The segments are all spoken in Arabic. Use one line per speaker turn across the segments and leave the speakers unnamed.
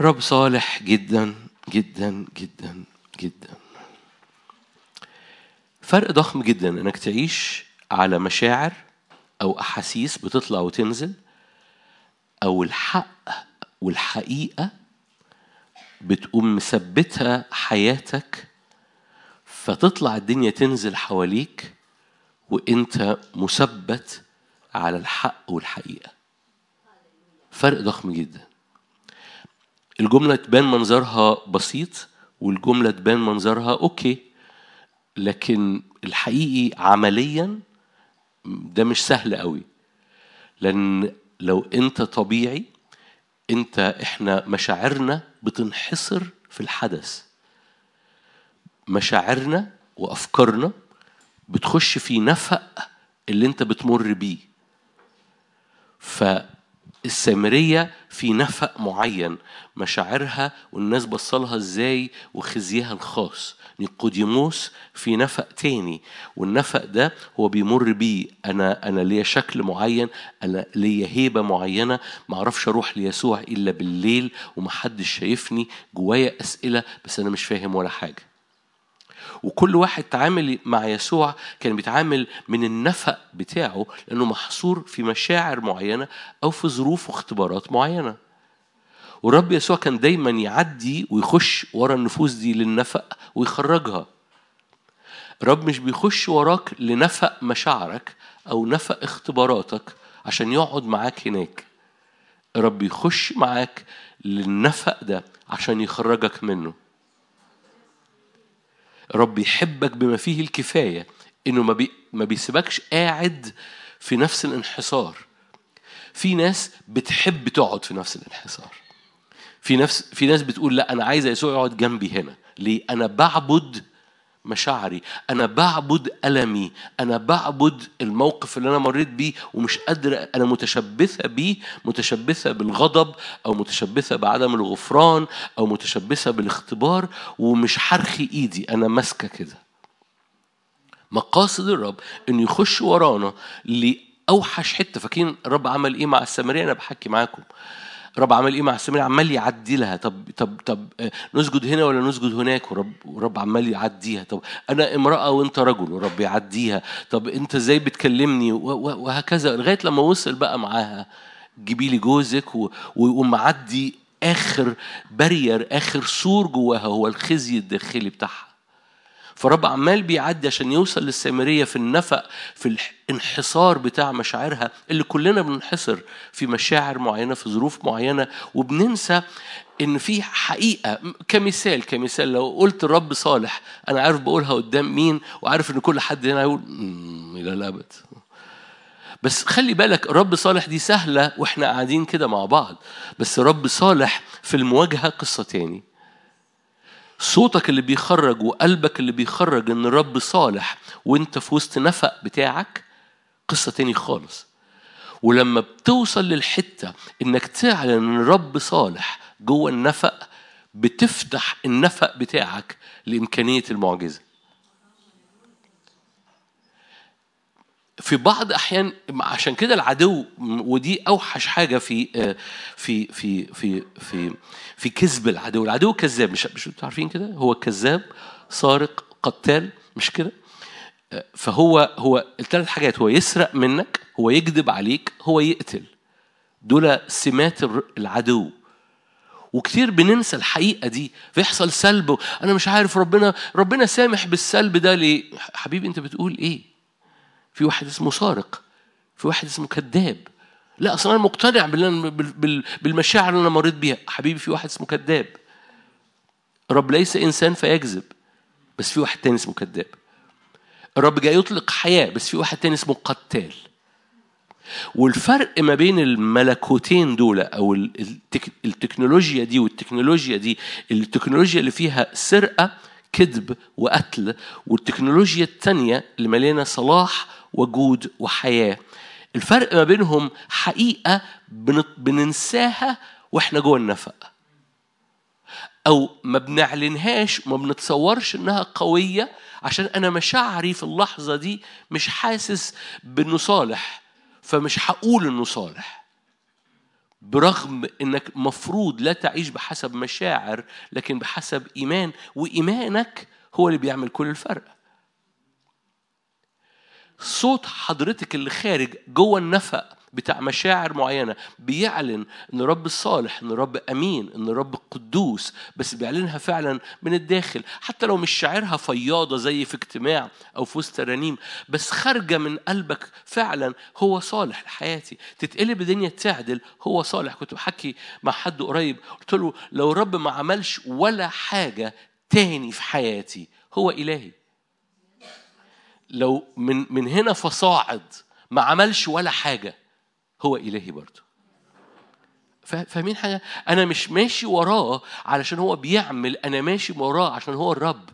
رب صالح جدا جدا جدا جدا. فرق ضخم جدا إنك تعيش على مشاعر أو أحاسيس بتطلع وتنزل أو الحق والحقيقة بتقوم مثبتها حياتك فتطلع الدنيا تنزل حواليك وإنت مثبت على الحق والحقيقة. فرق ضخم جدا. الجملة تبان منظرها بسيط والجملة تبان منظرها أوكي. لكن الحقيقي عمليا ده مش سهل قوي. لأن لو أنت طبيعي أنت إحنا مشاعرنا بتنحصر في الحدث. مشاعرنا وأفكارنا بتخش في نفق اللي أنت بتمر بيه. فالسامرية في نفق معين مشاعرها والناس بصلها إزاي وخزيها الخاص. نيقوديموس في نفق تاني والنفق ده هو بيمر بيه. أنا أنا ليا شكل معين أنا ليا هيبة معينة ما أعرفش أروح ليسوع إلا بالليل ومحدش شايفني جوايا أسئلة بس أنا مش فاهم ولا حاجة. وكل واحد تعامل مع يسوع كان بيتعامل من النفق بتاعه لأنه محصور في مشاعر معينة أو في ظروف واختبارات معينة. والرب يسوع كان دايما يعدي ويخش ورا النفوس دي للنفق ويخرجها. الرب مش بيخش وراك لنفق مشاعرك أو نفق اختباراتك عشان يقعد معاك هناك. الرب يخش معاك للنفق ده عشان يخرجك منه. رب يحبك بما فيه الكفاية إنه ما, بي ما بيسيبكش قاعد في نفس الانحصار. في ناس بتحب تقعد في نفس الانحصار. في نفس في ناس بتقول لا أنا عايز يسوع يقعد جنبي هنا. ليه؟ أنا بعبد مشاعري. أنا بعبد ألمي. أنا بعبد الموقف اللي أنا مريت بيه ومش قادر أنا متشبثة بيه متشبثة بالغضب أو متشبثة بعدم الغفران أو متشبثة بالاختبار ومش حرخي إيدي. أنا ماسكة كده. مقاصد الرب إنه يخش ورانا لأوحش حتة. فاكرين الرب عمل إيه مع السامرية؟ أنا بحكي معاكم. رب عمل إيه مع السامريه عمال يعدي لها. طب طب طب نسجد هنا ولا نسجد هناك؟ ورب ورب عمال يعديها طب أنا امرأة وأنت رجل ورب يعديها طب أنت إزاي بتكلمني؟ وهكذا. لغاية لما وصل بقى معاها جيبي لي جوزك ومعدي آخر بارير آخر سور جواها هو الخزي الداخلي بتاعها. فرب عمال بيعدي عشان يوصل للسامرية في النفق في الانحصار بتاع مشاعرها اللي كلنا بننحصر في مشاعر معينة في ظروف معينة وبننسى إن في حقيقة. كمثال كمثال لو قلت الرب صالح أنا عارف بقولها قدام مين وعارف إن كل حد هنا هيقول إلى الأبد. بس خلي بالك الرب صالح دي سهلة وإحنا قاعدين كده مع بعض. بس الرب صالح في المواجهة قصة تاني. صوتك اللي بيخرج وقلبك اللي بيخرج إن الرب صالح وإنت في وسط نفق بتاعك قصة تاني خالص. ولما بتوصل للحتة إنك تعلن إن الرب صالح جوه النفق بتفتح النفق بتاعك لإمكانية المعجزة. في بعض أحيان عشان كده العدو ودي أوحش حاجة في في في في في في كذب العدو. العدو كذاب مش مش أنتوا عارفين كده؟ هو كذاب سارق قتال مش كده؟ فهو هو الثلاث حاجات هو يسرق منك هو يكذب عليك هو يقتل. دول سمات العدو. وكتير بننسى الحقيقة دي. فيحصل سلب أنا مش عارف ربنا ربنا سامح بالسلب ده ليه؟ حبيبي أنت بتقول إيه؟ في واحد اسمه سارق في واحد اسمه كذاب. لا أصلا أنا مقتنع بالمشاعر اللي أنا مريت بيها. حبيبي في واحد اسمه كذاب. الرب ليس إنسان فيكذب بس في واحد تاني اسمه كذاب. الرب جاي يطلق حياة بس في واحد تاني اسمه قتال. والفرق ما بين الملكوتين دول أو التك... التكنولوجيا دي والتكنولوجيا دي التكنولوجيا اللي فيها سرقة كذب وقتل والتكنولوجيا التانية اللي مليانة صلاح وجود وحياة. الفرق ما بينهم حقيقة بننساها وإحنا جوه النفق. أو ما بنعلنهاش وما بنتصورش إنها قوية عشان أنا مشاعري في اللحظة دي مش حاسس بإنه صالح فمش هقول إنه صالح برغم إنك مفروض لا تعيش بحسب مشاعر لكن بحسب إيمان وإيمانك هو اللي بيعمل كل الفرق. صوت حضرتك اللي خارج جوه النفق بتاع مشاعر معينة بيعلن إن رب الصالح إن رب أمين إن رب قدوس بس بيعلنها فعلا من الداخل. حتى لو مش شاعرها فياضة زي في اجتماع أو في وسط ترانيم بس خارجة من قلبك فعلا هو صالح لحياتي. تتقلب الدنيا تعدل هو صالح. كنت بحكي مع حد قريب قلت له لو رب ما عملش ولا حاجة تاني في حياتي هو إلهي. لو من من هنا فصاعد ما عملش ولا حاجة هو إلهي برضه. فاهمين حاجة؟ أنا مش ماشي وراه علشان هو بيعمل أنا ماشي وراه عشان هو الرب.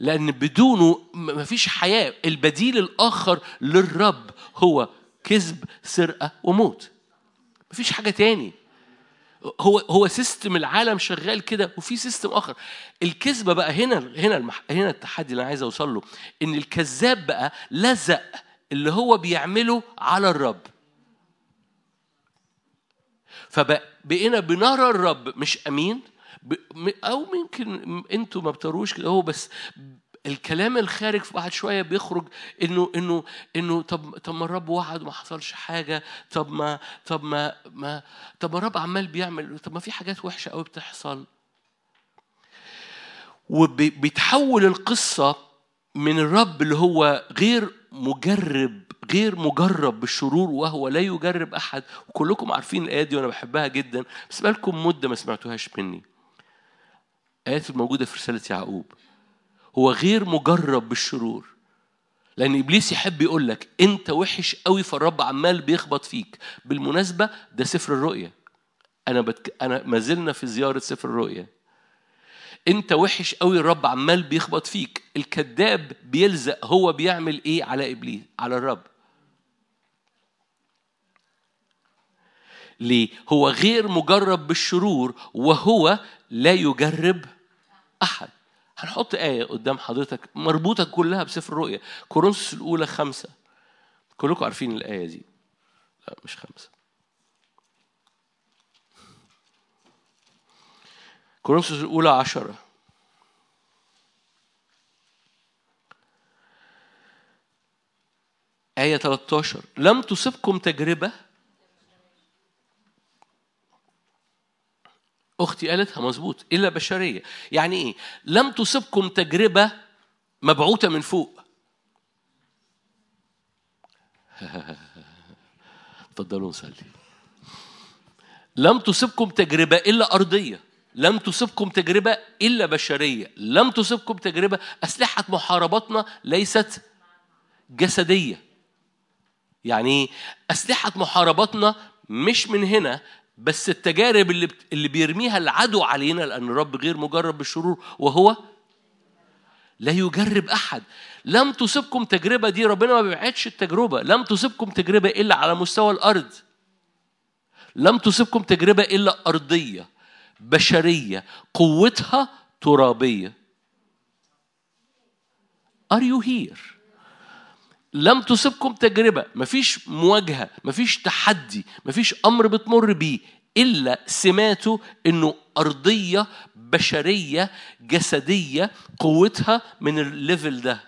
لأن بدونه مفيش حياة. البديل الآخر للرب هو كذب سرقة وموت. مفيش حاجة تاني. هو هو system العالم شغال كده وفي system آخر. الكذبة بقى هنا هنا المح... هنا التحدي اللي أنا عايز أوصل له إن الكذاب بقى لزق اللي هو بيعمله على الرب. فبقينا بنرى الرب مش أمين أو ممكن أنتوا ما بتروش كده هو بس الكلام الخارج بعد شوية بيخرج إنه إنه إنه طب طب ما الرب وعد وما حصلش حاجة طب ما طب ما ما طب ما الرب عمال بيعمل طب ما في حاجات وحشة قوي بتحصل. وبيتحول القصة من الرب اللي هو غير مجرب غير مجرب بالشرور وهو لا يجرب أحد. وكلكم عارفين الايه دي وأنا بحبها جدا بس بقالكم مدة ما سمعتوهاش مني. آيات الموجودة في رسالة يعقوب. هو غير مجرب بالشرور. لأن إبليس يحب يقول لك أنت وحش قوي فالرب عمال بيخبط فيك. بالمناسبة ده سفر الرؤيا. أنا بتك... أنا ما زلنا في زيارة سفر الرؤيا. أنت وحش قوي الرب عمال بيخبط فيك. الكذاب بيلزق هو بيعمل إيه على إبليس على الرب. ليه؟ هو غير مجرب بالشرور وهو لا يجرب أحد. هنحط آية قدام حضرتك مربوطة كلها بسفر الرؤيا. كورنثوس الأولى خمسة. كلكم عارفين الآية دي. لا مش خمسة. كورنثوس الأولى عشرة. آية 13 لم تصبكم تجربة أختي قالتها مظبوط إلا بشرية. يعني إيه؟ لم تصبكم تجربة مبعوثة من فوق. تفضلوا نصلي. لم تصبكم تجربة إلا أرضية. لم تصبكم تجربة إلا بشرية. لم تصبكم تجربة أسلحة محاربتنا ليست جسدية. يعني أسلحة محاربتنا مش من هنا بس التجارب اللي اللي بيرميها العدو علينا لأن الرب غير مجرب بالشرور وهو لا يجرب أحد. لم تصبكم تجربة دي ربنا ما بيبعدش التجربة. لم تصبكم تجربة إلا على مستوى الأرض. لم تصبكم تجربة إلا أرضية بشرية قوتها ترابية. Are you here؟ لم تصبكم تجربة. مفيش مواجهة مفيش تحدي مفيش أمر بتمر بيه إلا سماته إنه أرضية بشرية جسدية قوتها من الليفل ده.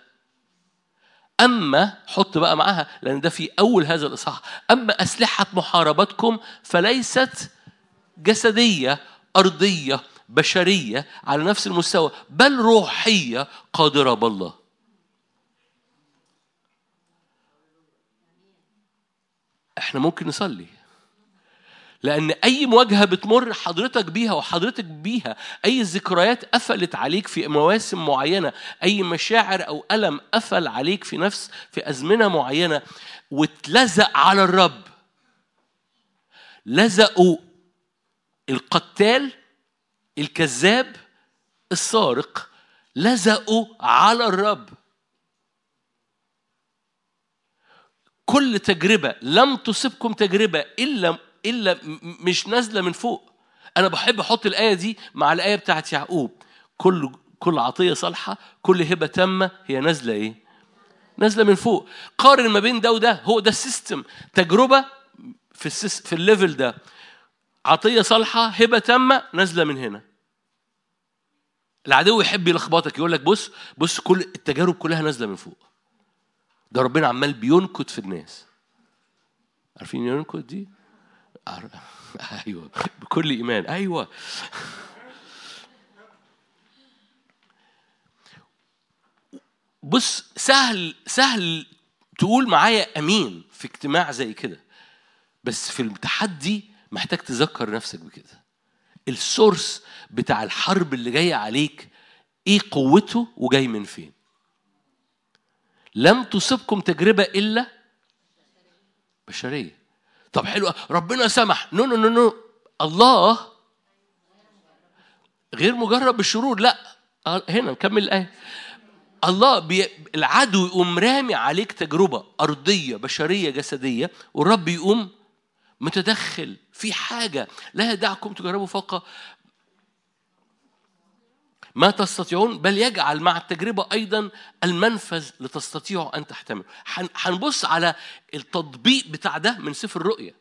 أما حط بقى معاها لأن ده في أول هذا الإصحاح. أما أسلحة محاربتكم فليست جسدية أرضية بشرية على نفس المستوى بل روحية قادرة بالله. إحنا ممكن نصلي. لأن أي مواجهة بتمر حضرتك بيها وحضرتك بيها أي ذكريات قفلت عليك في مواسم معينة أي مشاعر أو ألم قفل عليك في نفس في أزمنة معينة واتلزق على الرب. لزقوا القتال الكذاب السارق. لزقوا على الرب. كل تجربة لم تصبكم تجربة إلا إلا مش نازلة من فوق. أنا بحب أحط الآية دي مع الآية بتاعت يعقوب. كل كل عطية صالحة كل هبة تامة هي نازلة إيه؟ نازلة من فوق. قارن ما بين ده وده هو ده ال system تجربة في السس في ال level ده. عطية صالحة هبة تامة نازلة من هنا. العدو يحب يلخبطك يقول لك بص بص كل التجارب كلها نازلة من فوق. ده ربنا عمال بينكت في الناس. عارفين ينكت دي؟ أيوه بكل إيمان. أيوه. بص سهل سهل تقول معايا أمين في اجتماع زي كده. بس في التحدي محتاج تذكر نفسك بكده. ال source بتاع الحرب اللي جاية عليك إيه قوته وجاي من فين؟ لم تصبكم تجربة إلا بشرية. طب حلو ربنا سمح. no no no no الله غير مجرب بالشرور. لا هنا نكمل الآية. الله بي... العدو يقوم رامي عليك تجربة أرضية بشرية جسدية والرب يقوم متدخل في حاجة لا يدعكم تجربوا فوق ما تستطيعون بل يجعل مع التجربة أيضا المنفذ لتستطيعوا أن تحتملوا. هنبص على التطبيق بتاع ده من سفر الرؤية.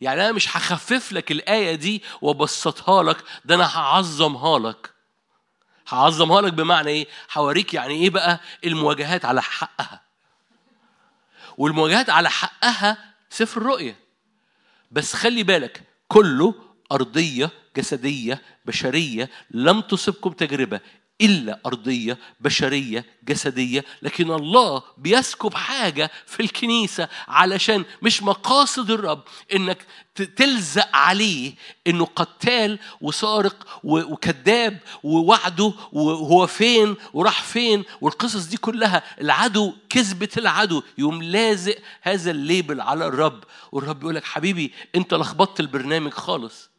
يعني أنا مش هخفف لك الآية دي وأبسطها لك ده أنا هعظمها لك. هعظمها لك بمعنى إيه؟ هوريك يعني إيه بقى المواجهات على حقها. والمواجهات على حقها سفر الرؤية. بس خلي بالك كله أرضية جسدية بشرية لم تصبكم تجربة إلا أرضية بشرية جسدية لكن الله بيسكب حاجة في الكنيسة علشان مش مقاصد الرب إنك تلزق عليه إنه قتال وسارق وكذاب ووعده وهو فين وراح فين والقصص دي كلها العدو كذبة العدو يوم لازق هذا ال label على الرب والرب يقول لك حبيبي أنت لخبطت البرنامج خالص.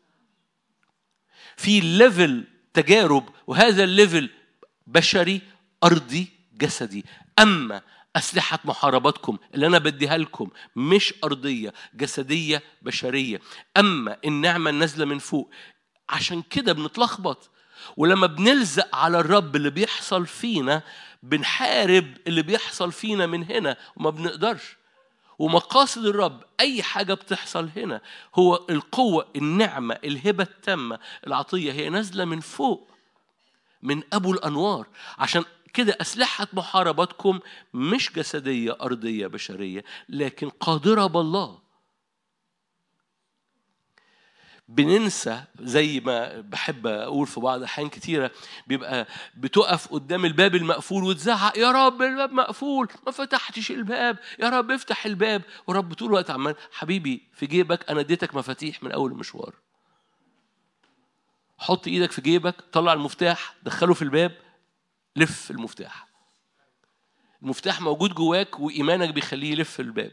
في level تجارب وهذا ال level بشري أرضي جسدي. أما أسلحة محاربتكم اللي أنا بديها لكم مش أرضية جسدية بشرية. أما النعمة النازلة من فوق عشان كده بنتلخبط. ولما بنلزق على الرب اللي بيحصل فينا بنحارب اللي بيحصل فينا من هنا وما بنقدرش. ومقاصد الرب أي حاجة بتحصل هنا هو القوة النعمة الهبة التامة العطية هي نازلة من فوق من أبو الأنوار. عشان كده أسلحة محاربتكم مش جسدية أرضية بشرية لكن قادرة بالله. بننسى زي ما بحب أقول في بعض الأحيان كتيرة بيبقى بتقف قدام الباب المقفول وتزعق يا رب الباب مقفول ما فتحتش الباب يا رب افتح الباب. ورب طول الوقت عمال حبيبي في جيبك أنا اديتك مفاتيح من أول المشوار. حط إيدك في جيبك طلع المفتاح دخله في الباب لف المفتاح. المفتاح موجود جواك وإيمانك بيخليه يلف الباب.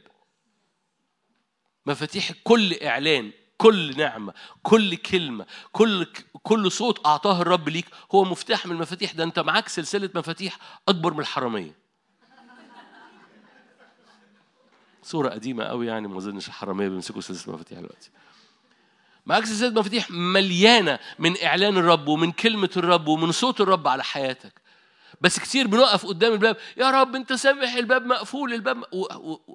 مفاتيح كل إعلان كل نعمة كل كلمة كل كل صوت أعطاه الرب ليك هو مفتاح من المفاتيح ده أنت معاك سلسلة مفاتيح أكبر من الحرامية. صورة قديمة قوي يعني ما أظنش الحرامية بيمسكوا سلسلة مفاتيح دلوقتي. معاك سلسلة مفاتيح مليانة من إعلان الرب ومن كلمة الرب ومن صوت الرب على حياتك. بس كتير بنقف قدام الباب يا رب أنت سامح الباب مقفول الباب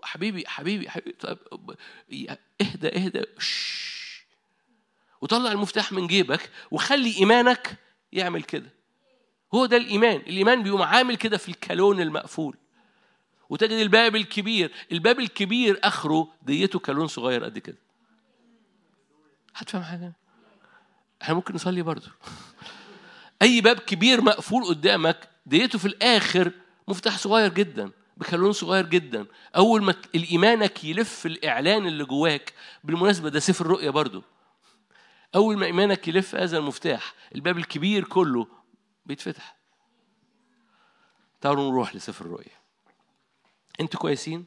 حبيبي حبيبي حبيبي طيب اهدى اهدى شش. وطلع المفتاح من جيبك وخلي إيمانك يعمل كده. هو ده الإيمان. الإيمان بيقوم عامل كده في الكالون المقفول. وتجد الباب الكبير الباب الكبير آخره ديته كالون صغير قد كده. هتفهم حاجة؟ إحنا ممكن نصلي برضه. أي باب كبير مقفول قدامك ديته في الآخر مفتاح صغير جدا بكالون صغير جدا. أول ما الإيمانك يلف الإعلان اللي جواك بالمناسبة ده سفر الرؤيا برضو أول ما إيمانك يلف هذا المفتاح الباب الكبير كله بيتفتح. تعالوا نروح لسفر الرؤيا أنتوا كويسين؟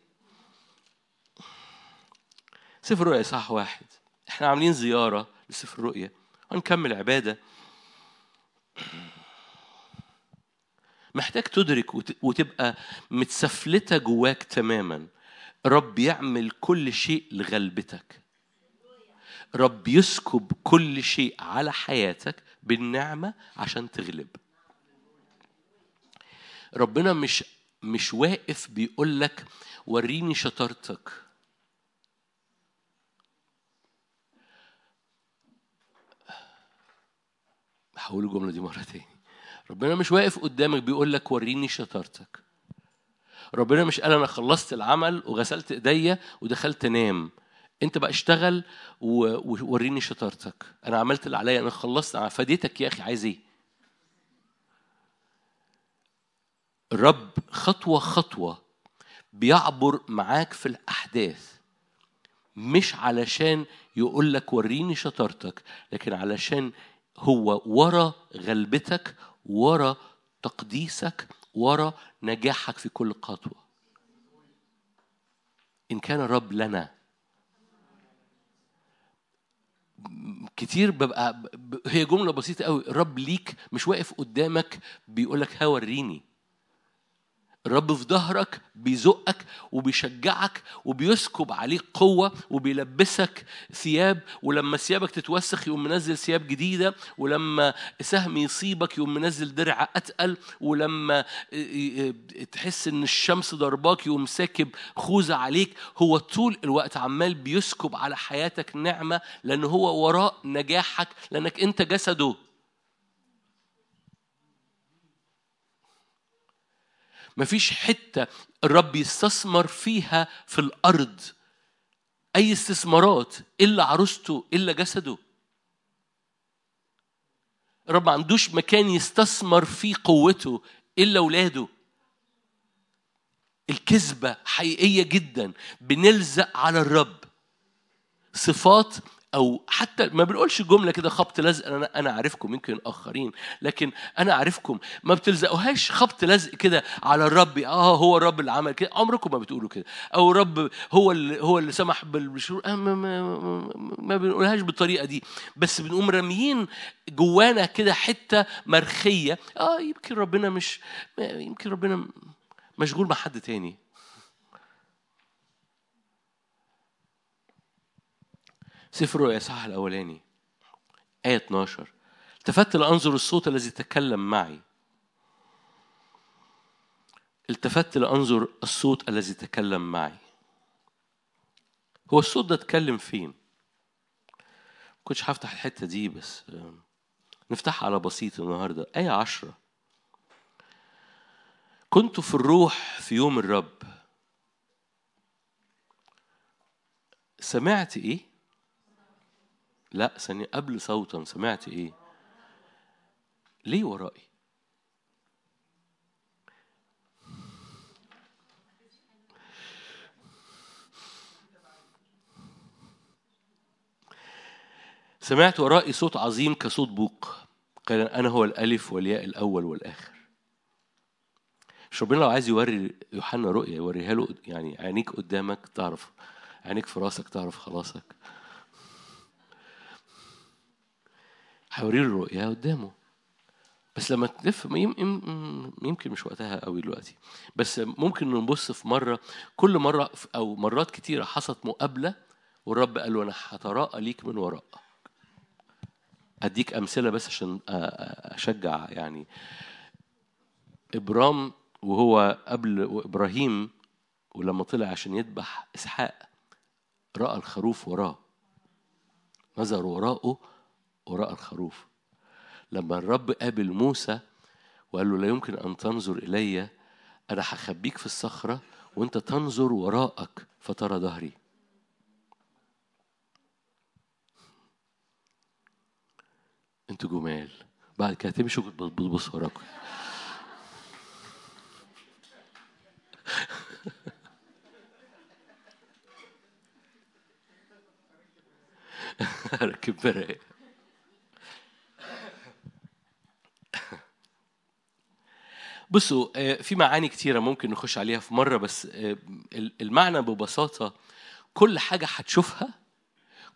سفر الرؤيا صح واحد. إحنا عاملين زيارة لسفر الرؤيا هنكمل عبادة. محتاج تدرك وتبقى متسفلتة جواك تماما. رب يعمل كل شيء لغلبتك. رب يسكب كل شيء على حياتك بالنعمة عشان تغلب. ربنا مش مش واقف بيقول لك وريني شطارتك. هقول الجملة دي مرة تاني. ربنا مش واقف قدامك بيقول لك وريني شطارتك. ربنا مش قال أنا خلصت العمل وغسلت إيديا ودخلت انام انت بقى اشتغل ووريني شطارتك. أنا عملت اللي عليا أنا خلصت أنا فديتك يا أخي عايز إيه؟ الرب خطوة خطوة بيعبر معاك في الأحداث مش علشان يقول لك وريني شطارتك لكن علشان هو ورا غلبتك ورا تقديسك ورا نجاحك في كل خطوة. إن كان الرب لنا كتير ببقى هي جملة بسيطة قوي. الرب ليك مش واقف قدامك بيقولك ها وريني الرب في ظهرك بيزقك وبيشجعك وبيسكب عليك قوة وبيلبسك ثياب ولما ثيابك تتوسخ يقوم منزل ثياب جديدة ولما سهم يصيبك يقوم منزل درع أتقل ولما تحس إن الشمس ضرباك يقوم ساكب خوذة عليك. هو طول الوقت عمال بيسكب على حياتك نعمة لأن هو وراء نجاحك لأنك أنت جسده مفيش حتة الرب يستثمر فيها في الأرض. أي استثمارات إلا عروسته إلا جسده. الرب ما عندوش مكان يستثمر فيه قوته إلا ولاده. الكذبة حقيقية جدا. بنلزق على الرب. صفات أو حتى ما بنقولش جملة كده خبط لزق أنا أنا عارفكم يمكن آخرين لكن أنا عارفكم ما بتلزقوهاش خبط لزق كده على الرب آه هو الرب اللي عمل كده عمركم ما بتقولوا كده أو الرب هو اللي هو اللي سمح بالشرور آه ما, ما, ما بنقولهاش بالطريقة دي بس بنقوم راميين جوانا كده حتة مرخية آه يمكن ربنا مش يمكن ربنا مشغول مع حد تاني. سفر الرؤيا صح الأولاني. آية 12 التفت لأنظر الصوت الذي تكلم معي. التفت لأنظر الصوت الذي تكلم معي. هو الصوت ده اتكلم فين؟ كنتش هفتح الحتة دي بس نفتحها على بسيط النهاردة. آية عشرة. كنت في الروح في يوم الرب. سمعت إيه؟ لا ثانية قبل صوتا سمعت إيه؟ ليه ورائي؟ سمعت ورائي صوت عظيم كصوت بوق. قال أنا هو الألف والياء الأول والآخر. مش ربنا لو عايز يوري يوحنا رؤية يوريها له يعني عينيك قدامك تعرف عينيك في راسك تعرف خلاصك. هيوري له الرؤيا قدامه. بس لما تلف يمكن مش وقتها قوي دلوقتي. بس ممكن نبص في مرة كل مرة أو مرات كتيرة حصلت مقابلة والرب قال له أنا هتراءى ليك من وراء أديك أمثلة بس عشان أشجع يعني. إبرام وهو قبل إبراهيم ولما طلع عشان يذبح إسحاق رأى الخروف وراه. نظر وراءه وراء الخروف. لما الرب قابل موسى وقال له لا يمكن أن تنظر إلي أنا هخبيك في الصخرة وأنت تنظر وراءك فترى ظهري. أنتوا جمال. بعد كده تمشوا بتبص وراكم. ركب برايه بصوا آه، في معاني كتيرة ممكن نخش عليها في مرة بس آه، المعنى ببساطة كل حاجة هتشوفها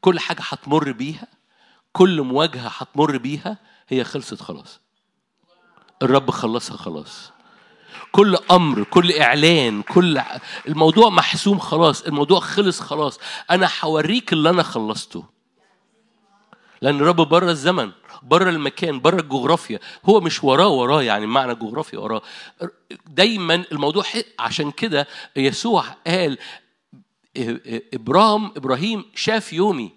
كل حاجة هتمر بيها كل مواجهة هتمر بيها هي خلصت خلاص. الرب خلصها خلاص. كل أمر كل إعلان كل الموضوع محسوم خلاص الموضوع خلص خلاص. أنا هوريك اللي أنا خلصته. لأن الرب بره الزمن بره المكان بره الجغرافيا. هو مش وراه وراه يعني معنى جغرافيا وراه. دايما الموضوع عشان كده يسوع قال إبراهيم إبراهيم شاف يومي.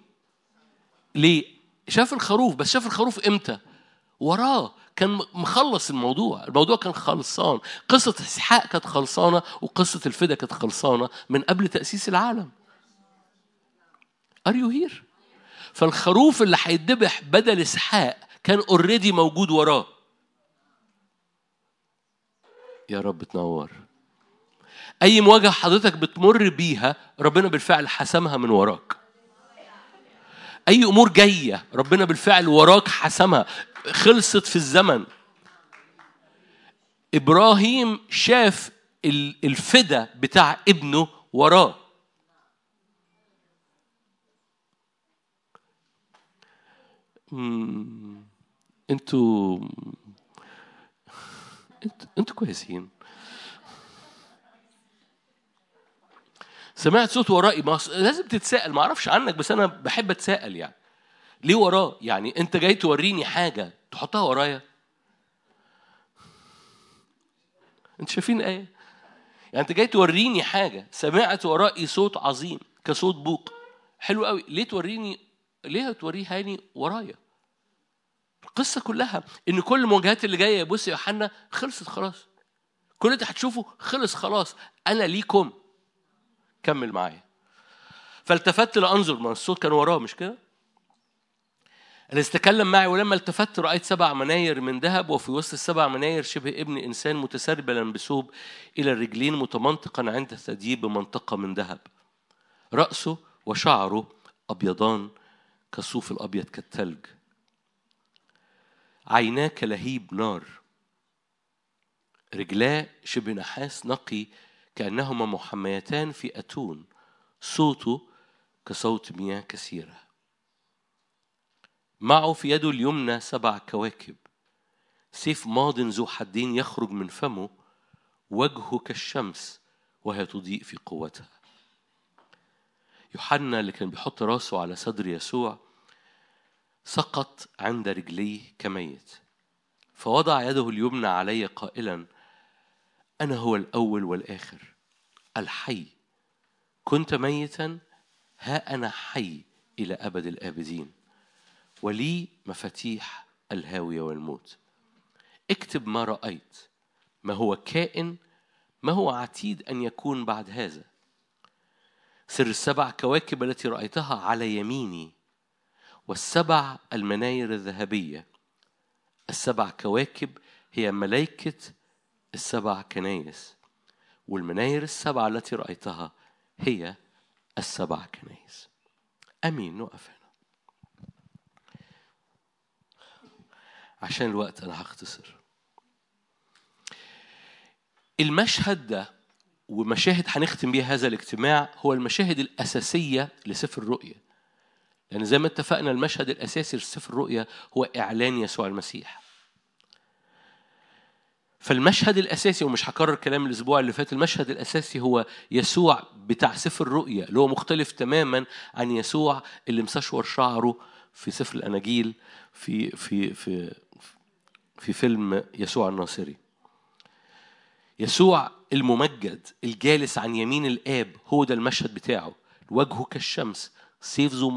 ليه؟ شاف الخروف بس شاف الخروف إمتى؟ وراه. كان مخلص الموضوع. الموضوع كان خلصان. قصة إسحاق كانت خلصانة وقصة الفدا كانت خلصانة من قبل تأسيس العالم. Are you here؟ فالخروف اللي هيتذبح بدل إسحاق كان اوريدي موجود وراه. يا رب تنور. أي مواجهة حضرتك بتمر بيها ربنا بالفعل حسمها من وراك. أي أمور جاية ربنا بالفعل وراك حسمها. خلصت في الزمن. إبراهيم شاف الفدا بتاع ابنه وراه أنتوا أنتوا كويسين. سمعت صوت ورائي. ما لازم تتساءل. ما أعرفش عنك بس أنا بحب أتساءل يعني. ليه وراه يعني أنت جاي توريني حاجة تحطها ورايا؟ أنت شايفين إيه؟ يعني أنت جاي توريني حاجة. سمعت ورائي صوت عظيم كصوت بوق. حلو قوي ليه توريني؟ ليه توريها يعني ورايا؟ القصة كلها إن كل المواجهات اللي جاية بص يا يوحنا خلصت خلاص. كل اللي هتشوفه خلص خلاص. أنا ليكم. كمل معايا. فالتفت لأنظر ما الصوت كان وراه مش كده؟ الذي تكلم معي ولما التفت رأيت سبع مناير من ذهب وفي وسط السبع مناير شبه ابن إنسان متسربلا بثوب إلى الرجلين متمنطقا عند الثديي بمنطقة من ذهب. رأسه وشعره أبيضان كالصوف الأبيض كالثلج عيناه كلهيب نار. رجلاه شبه نحاس نقي كأنهما محميتان في أتون. صوته كصوت مياه كثيرة. معه في يده اليمنى سبع كواكب. سيف ماض ذو حدين يخرج من فمه. وجهه كالشمس وهي تضيء في قوتها. يوحنا اللي كان بيحط راسه على صدر يسوع سقط عند رجليه كميت فوضع يده اليمنى علي قائلا أنا هو الأول والآخر الحي. كنت ميتا ها أنا حي إلى أبد الآبدين ولي مفاتيح الهاوية والموت. اكتب ما رأيت ما هو كائن ما هو عتيد أن يكون بعد هذا؟ سر السبع كواكب التي رأيتها على يميني والسبع المناير الذهبية. السبع كواكب هي ملائكة السبع كنايس. والمناير السبعة التي رأيتها هي السبع كنايس. أمين نقف هنا. عشان الوقت أنا هختصر. المشهد ده ومشاهد هنختم بيها هذا الاجتماع هو المشاهد الأساسية لسفر الرؤيا لأن زي ما اتفقنا المشهد الأساسي لسفر الرؤيا هو إعلان يسوع المسيح. فالمشهد الأساسي ومش هكرر كلام الأسبوع اللي فات المشهد الأساسي هو يسوع بتاع سفر الرؤيا اللي هو مختلف تماما عن يسوع اللي مسشور شعره في سفر الأناجيل في في في في فيلم يسوع الناصري. يسوع الممجد الجالس عن يمين الآب هو ده المشهد بتاعه. وجهه كالشمس سيف ذو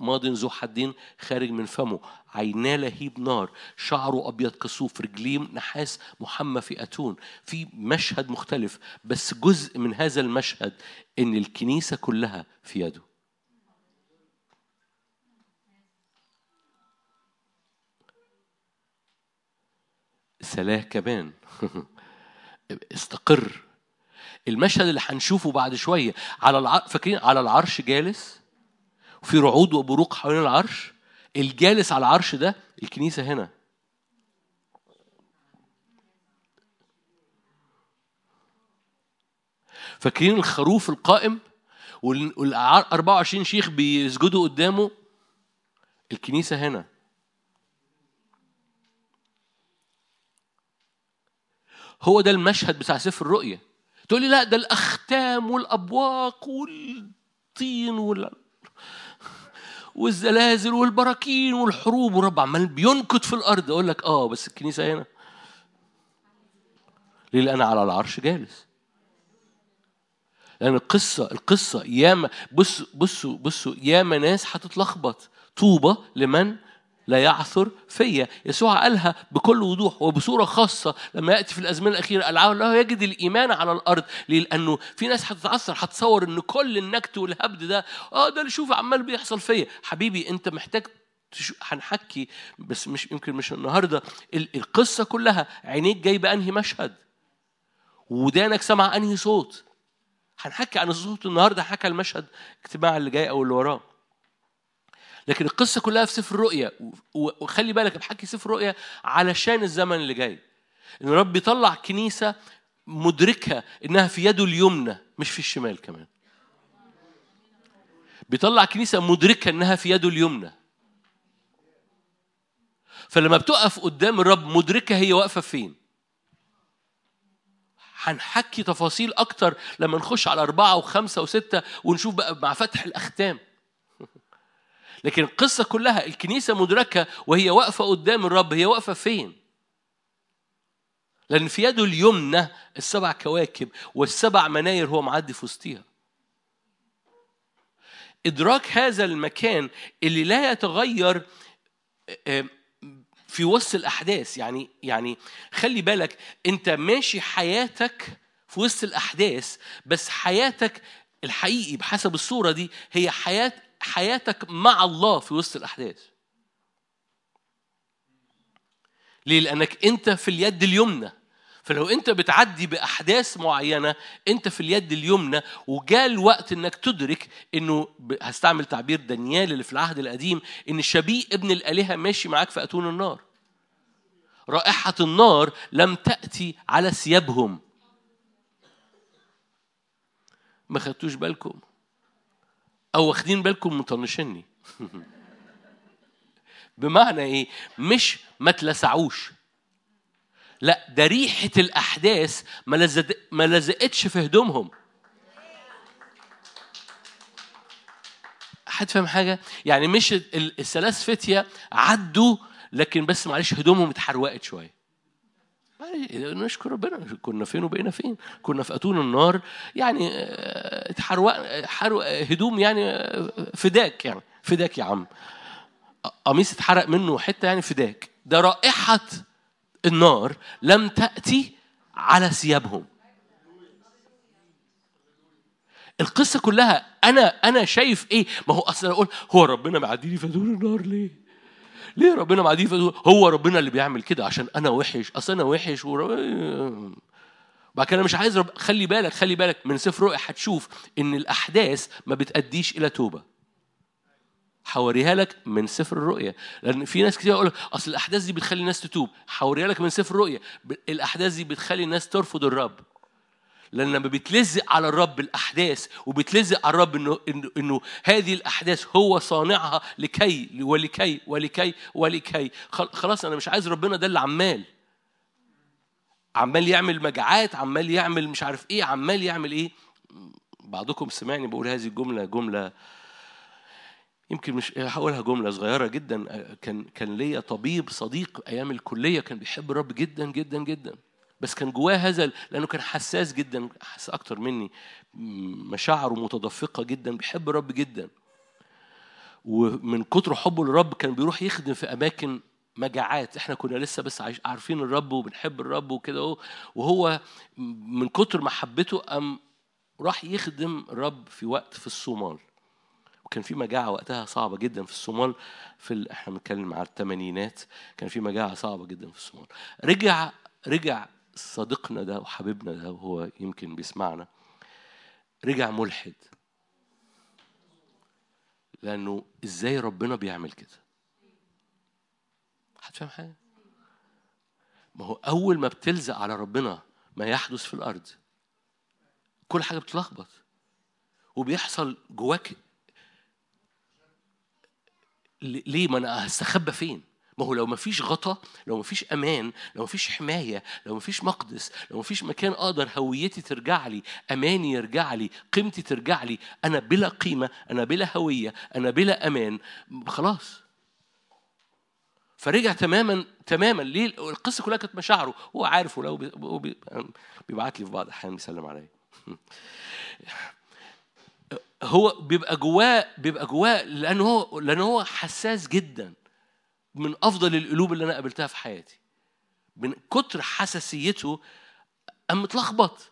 ماض ذو حدين خارج من فمه. عيناه لهيب نار شعره أبيض كصوف رجليه نحاس محمى في أتون. في مشهد مختلف بس جزء من هذا المشهد إن الكنيسة كلها في يده. سلاه كمان. استقر. المشهد اللي هنشوفه بعد شوية على الع... فاكرين على العرش جالس؟ وفي رعود وبروق حوالين العرش الجالس على العرش ده الكنيسة هنا. فاكرين الخروف القائم وال 24 شيخ بيسجدوا قدامه؟ الكنيسة هنا. هو ده المشهد بتاع سفر الرؤية تقول لي لا ده الأختام والأبواق والطين وال والزلازل والبراكين والحروب ورب عمال بينكت في الأرض. أقول لك آه بس الكنيسة هنا. ليه؟ لأن على العرش جالس. لأن القصة القصة ياما بصوا بصوا بصوا ياما ناس هتتلخبط. طوبى لمن؟ لا يعثر فيا. يسوع قالها بكل وضوح وبصورة خاصة لما يأتي في الأزمنة الأخيرة. قال له يجد الإيمان على الأرض لأنه في ناس هتتعثر هتصور إن كل النكت والهبد ده آه ده اللي شوف عمال بيحصل فيا. حبيبي أنت محتاج هنحكي بس مش يمكن مش النهارده. القصة كلها عينيك جايبة أنهي مشهد؟ ودانك سمع أنهي صوت؟ هنحكي عن الصوت النهارده حكى المشهد الاجتماع اللي جاي أو اللي وراه. لكن القصة كلها في سفر الرؤيا. وخلي بالك بحكي سفر الرؤيا علشان الزمن اللي جاي. إن رب يطلع كنيسة مدركه إنها في يده اليمنى مش في الشمال كمان. بيطلع كنيسة مدركه إنها في يده اليمنى. فلما بتقف قدام الرب مدركه هي واقفة فين؟ هنحكي تفاصيل أكتر لما نخش على أربعة وخمسة وستة ونشوف بقى مع فتح الأختام. لكن القصة كلها الكنيسة مدركة وهي واقفة قدام الرب هي واقفة فين؟ لأن في يده اليمنى السبع كواكب والسبع مناير هو معدي في وسطيها. إدراك هذا المكان اللي لا يتغير آه، في وسط الأحداث يعني يعني خلي بالك أنت ماشي حياتك في وسط الأحداث بس حياتك الحقيقي بحسب الصورة دي هي حياة حياتك مع الله في وسط الأحداث. ليه؟ لأنك أنت في اليد اليمنى. فلو أنت بتعدي بأحداث معينة أنت في اليد اليمنى وجاء الوقت أنك تدرك أنه هستعمل تعبير دانيال اللي في العهد القديم أن شبيه ابن الآلهة ماشي معاك في أتون النار. رائحة النار لم تأتي على ثيابهم. ما خدتوش بالكم؟ أو واخدين بالكم مطنشني بمعنى إيه؟ مش ما تلسعوش لا ده ريحة الأحداث ما لزقتش في هدومهم. حد فاهم حاجة؟ يعني مش الثلاث فتية عدوا لكن بس معلش هدومهم اتحرقت شوية. نشكر ربنا. كنا فين وبقينا فين؟ كنا في أتون النار. يعني آه، اتحرق حرق هدوم يعني آه، فداك يعني. فداك يا عم. قميص اتحرق منه حتة يعني فداك. ده رائحة النار لم تأتي على ثيابهم. القصة كلها أنا أنا شايف إيه؟ ما هو أصلا أقول هو ربنا معديني في اتون النار ليه؟ ليه ربنا معديه هو ربنا اللي بيعمل كده؟ عشان أنا وحش. أصل أنا وحش ورب... بعد كده مش عايز رب... خلي بالك خلي بالك من سفر رؤيا هتشوف إن الأحداث ما بتأديش إلى توبة. حوريها لك من سفر الرؤيا لأن في ناس كتير يقول أصل الأحداث دي بتخلي الناس تتوب. حوريها لك من سفر الرؤيا الأحداث دي بتخلي الناس ترفض الرب. لأن لما بتلزق على الرب الأحداث وبتلزق على الرب انه انه, إنه هذه الأحداث هو صانعها لكي ولكي ولكي ولكي. خلاص أنا مش عايز ربنا ده اللي عمال. عمال يعمل مجاعات عمال يعمل مش عارف إيه عمال يعمل إيه. بعضكم سمعني بقول هذه الجملة جملة يمكن مش هقولها جملة صغيرة جدا كان كان ليا طبيب صديق أيام الكلية كان بيحب الرب جدا جدا جدا. بس كان جواه هذا لأنه كان حساس جدا حس أكتر مني. مشاعره متدفقة جدا بيحب الرب جدا. ومن كتر حبه للرب كان بيروح يخدم في أماكن مجاعات. إحنا كنا لسه بس عارفين الرب وبنحب الرب وكده وهو من كتر محبته ام راح يخدم الرب في وقت في الصومال. وكان في مجاعة وقتها صعبة جدا في الصومال. في ال... إحنا بنتكلم على الثمانينات. كان في مجاعة صعبة جدا في الصومال. رجع رجع صديقنا ده وحبيبنا ده وهو يمكن بيسمعنا رجع ملحد. لأنه إزاي ربنا بيعمل كده؟ هتفهم حاجة؟ ما هو أول ما بتلزق على ربنا ما يحدث في الأرض كل حاجة بتلخبط. وبيحصل جواك ليه؟ ما أنا هستخبى فين؟ ما هو لو ما فيش غطا لو ما فيش أمان لو ما فيش حماية لو ما فيش مقدس لو ما فيش مكان أقدر هويتي ترجع لي أماني يرجع لي قيمتي ترجع لي أنا بلا قيمة أنا بلا هوية أنا بلا أمان خلاص. فرجع تماما تماما. ليه؟ القصة كلها كانت مشاعره. هو عارف ولو بيبعت لي في بعض الأحيان بيسلم عليا. هو بيبقى جواه بيبقى جواه لأنه هو لأنه هو حساس جدا. من أفضل القلوب اللي أنا قابلتها في حياتي. من كتر حساسيته قام متلخبط.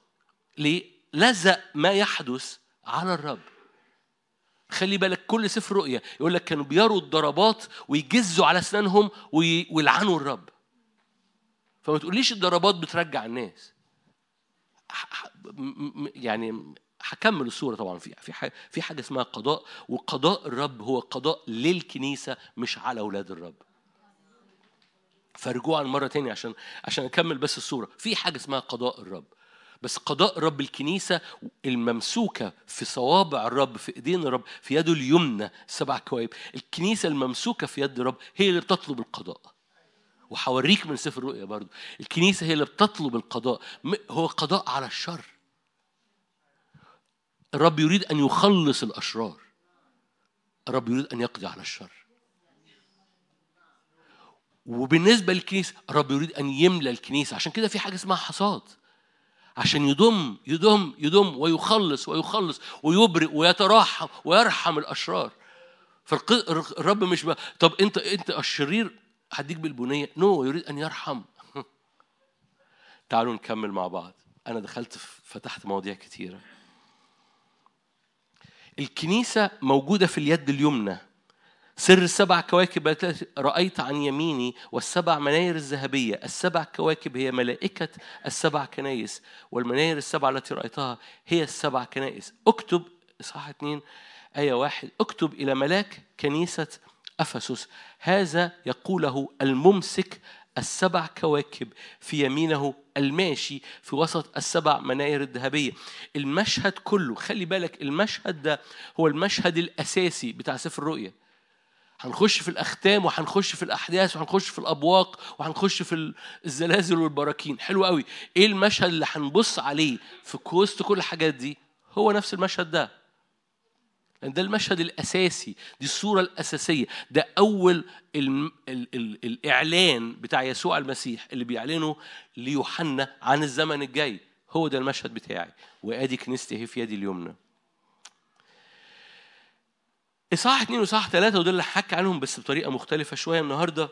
ليه؟ لزق ما يحدث على الرب. خلي بالك كل سفر رؤيا يقول لك كانوا بيروا الضربات ويجزوا على أسنانهم ويلعنوا الرب. فما تقوليش الضربات بترجع الناس. يعني هكمل الصورة طبعا. في في في حاجة اسمها قضاء وقضاء الرب هو قضاء للكنيسة مش على أولاد الرب. فرجوعا مرة تانية عشان عشان أكمل بس الصورة. في حاجة اسمها قضاء الرب. بس قضاء رب الكنيسة الممسوكة في صوابع الرب في إيدين الرب في يده اليمنى سبع كويب الكنيسة الممسوكة في يد الرب هي اللي بتطلب القضاء. وحوريك من سفر الرؤيا برضو. الكنيسة هي اللي بتطلب القضاء. هو قضاء على الشر. الرب يريد أن يخلص الأشرار. الرب يريد أن يقضي على الشر. وبالنسبة للكنيسة الرب يريد أن يملى الكنيسة. عشان كده في حاجة اسمها حصاد. عشان يضم يضم يضم ويخلص ويخلص ويبرئ ويتراحم ويرحم الأشرار. فالرب مش بقى طب أنت أنت الشرير هديك بالبنية. نو no, يريد أن يرحم. تعالوا نكمل مع بعض. أنا دخلت فتحت مواضيع كتيرة. الكنيسة موجودة في اليد اليمنى. سر السبع كواكب رأيت عن يميني والسبع مناير الذهبية. السبع كواكب هي ملائكة السبع كنايس والمناير السبع التي رأيتها هي السبع كنائس. اكتب إصحاح اثنين آية واحد. اكتب إلى ملاك كنيسة أفسس. هذا يقوله الممسك السبع كواكب في يمينه الماشي في وسط السبع مناير الذهبية. المشهد كله خلي بالك المشهد ده هو المشهد الأساسي بتاع سفر الرؤيا. هنخش في الأختام وهنخش في الأحداث وهنخش في الأبواق وهنخش في الزلازل والبراكين. حلو قوي. إيه المشهد اللي هنبص عليه في وسط كل الحاجات دي؟ هو نفس المشهد ده. لأن ده المشهد الأساسي. دي الصورة الأساسية. ده أول ال ال ال الإعلان بتاع يسوع المسيح اللي بيعلنه ليوحنا عن الزمن الجاي. هو ده المشهد بتاعي. وآدي كنيستي هي في يدي اليمنى. إصحاح اثنين وإصحاح ثلاثة ودول اللي حكى عنهم بس بطريقة مختلفة شوية النهاردة.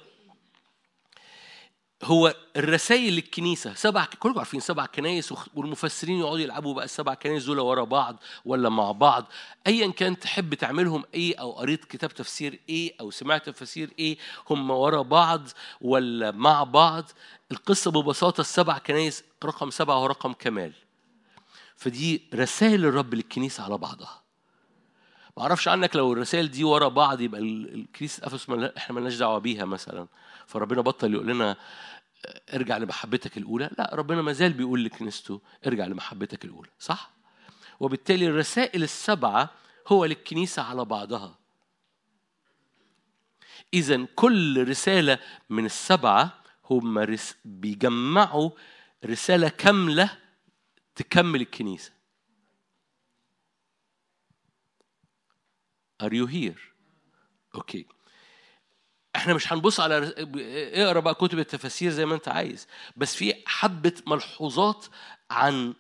هو الرسائل للكنيسة سبع كلكم عارفين سبع كنايس والمفسرين يقعدوا يلعبوا بقى السبع كنايس دول ورا بعض ولا مع بعض. أيا كان تحب تعملهم إيه أو قريت كتاب تفسير إيه أو سمعت تفسير إيه هم ورا بعض ولا مع بعض؟ القصة ببساطة السبع كنايس رقم سبعة هو رقم كمال. فدي رسائل الرب للكنيسة على بعضها. ما أعرفش عنك لو الرسائل دي ورا بعض يبقى الكنيسه افسس إحنا مالناش دعوة بيها مثلا. فربنا بطل يقول لنا ارجع لمحبتك الأولى. لا ربنا ما زال بيقول لكنيسته ارجع لمحبتك الأولى صح؟ وبالتالي الرسائل السبعة هو للكنيسة على بعضها. اذا كل رسالة من السبعة هم بيجمعوا رسالة كاملة تكمل الكنيسة. Are you here? أوكي إحنا مش هنبص على اقرأ بقى كتب التفاسير زي ما انت عايز بس في حبة ملحوظات عن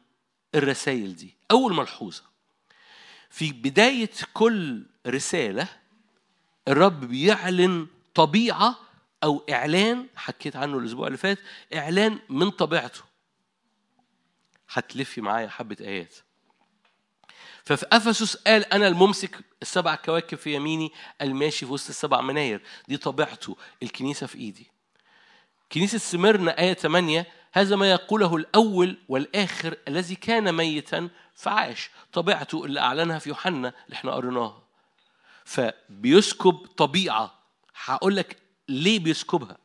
الرسائل دي. أول ملحوظة في بداية كل رسالة الرب بيعلن طبيعة أو إعلان حكيت عنه الأسبوع اللي فات إعلان من طبيعته. هتلفي معايا حبة آيات. ففي أفسس قال أنا الممسك السبع كواكب في يميني الماشي في وسط السبع مناير. دي طبيعته الكنيسة في إيدي. كنيسة سمرنا آية 8 هذا ما يقوله الأول والآخر الذي كان ميتا فعاش. طبيعته اللي أعلنها في يوحنا اللي إحنا قريناها فبيسكب طبيعة. هقول لك ليه بيسكبها.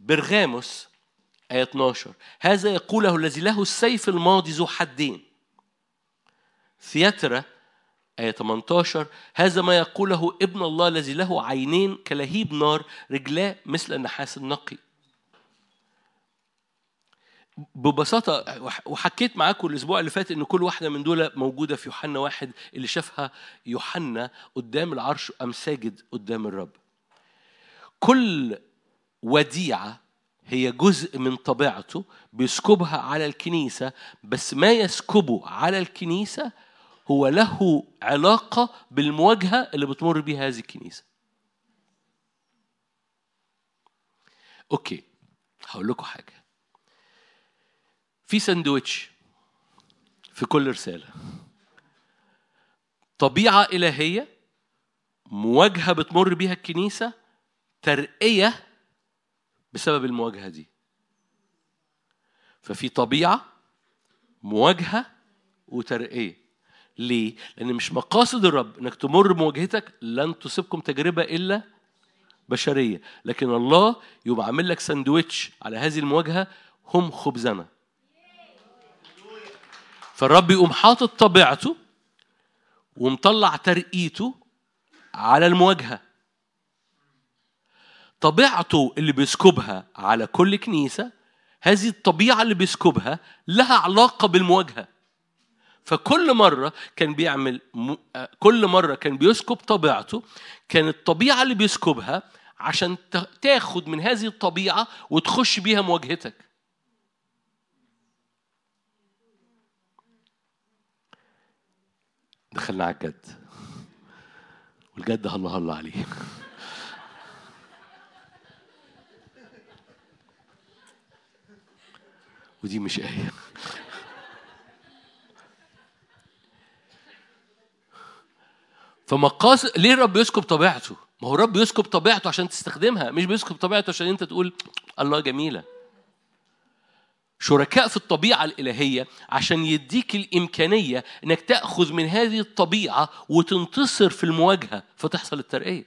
برغاموس آية 12 هذا يقوله الذي له السيف الماضي ذو حدين. ثياترا آية 18 هذا ما يقوله ابن الله الذي له عينين كلهيب نار رجلاه مثل النحاس النقي ببساطة وحكيت معاكم الأسبوع اللي فات إن كل واحدة من دول موجودة في يوحنا واحد اللي شافها يوحنا قدام العرش أم ساجد قدام الرب. كل وديعة هي جزء من طبيعته بيسكبها على الكنيسة بس ما يسكبه على الكنيسة هو له علاقة بالمواجهة اللي بتمر بيها هذه الكنيسة. okay هقول لكم حاجة. في ساندويتش في كل رسالة. طبيعة إلهية مواجهة بتمر بيها الكنيسة ترقية بسبب المواجهة دي. ففي طبيعة مواجهة وترقية. ليه؟ لأن مش مقاصد الرب إنك تمر بمواجهتك لن تصيبكم تجربة إلا بشرية، لكن الله يقوم عامل لك ساندويتش على هذه المواجهة هم خبزنا. فالرب يقوم حاطط طبيعته ومطلع ترقيته على المواجهة. طبيعته اللي بيسكبها على كل كنيسة هذه الطبيعة اللي بيسكبها لها علاقة بالمواجهة. فكل مرة كان بيعمل م... كل مرة كان بيسكب طبيعته كان الطبيعة اللي بيسكبها عشان تاخد من هذه الطبيعة وتخش بيها مواجهتك. دخلنا على الجد. والجد هلا هلا عليه. ودي مش آية فمقاصد ليه الرب يسكب طبيعته؟ ما هو الرب يسكب طبيعته عشان تستخدمها مش بيسكب طبيعته عشان انت تقول الله جميلة. شركاء في الطبيعة الإلهية عشان يديك الإمكانية إنك تأخذ من هذه الطبيعة وتنتصر في المواجهة فتحصل الترقية.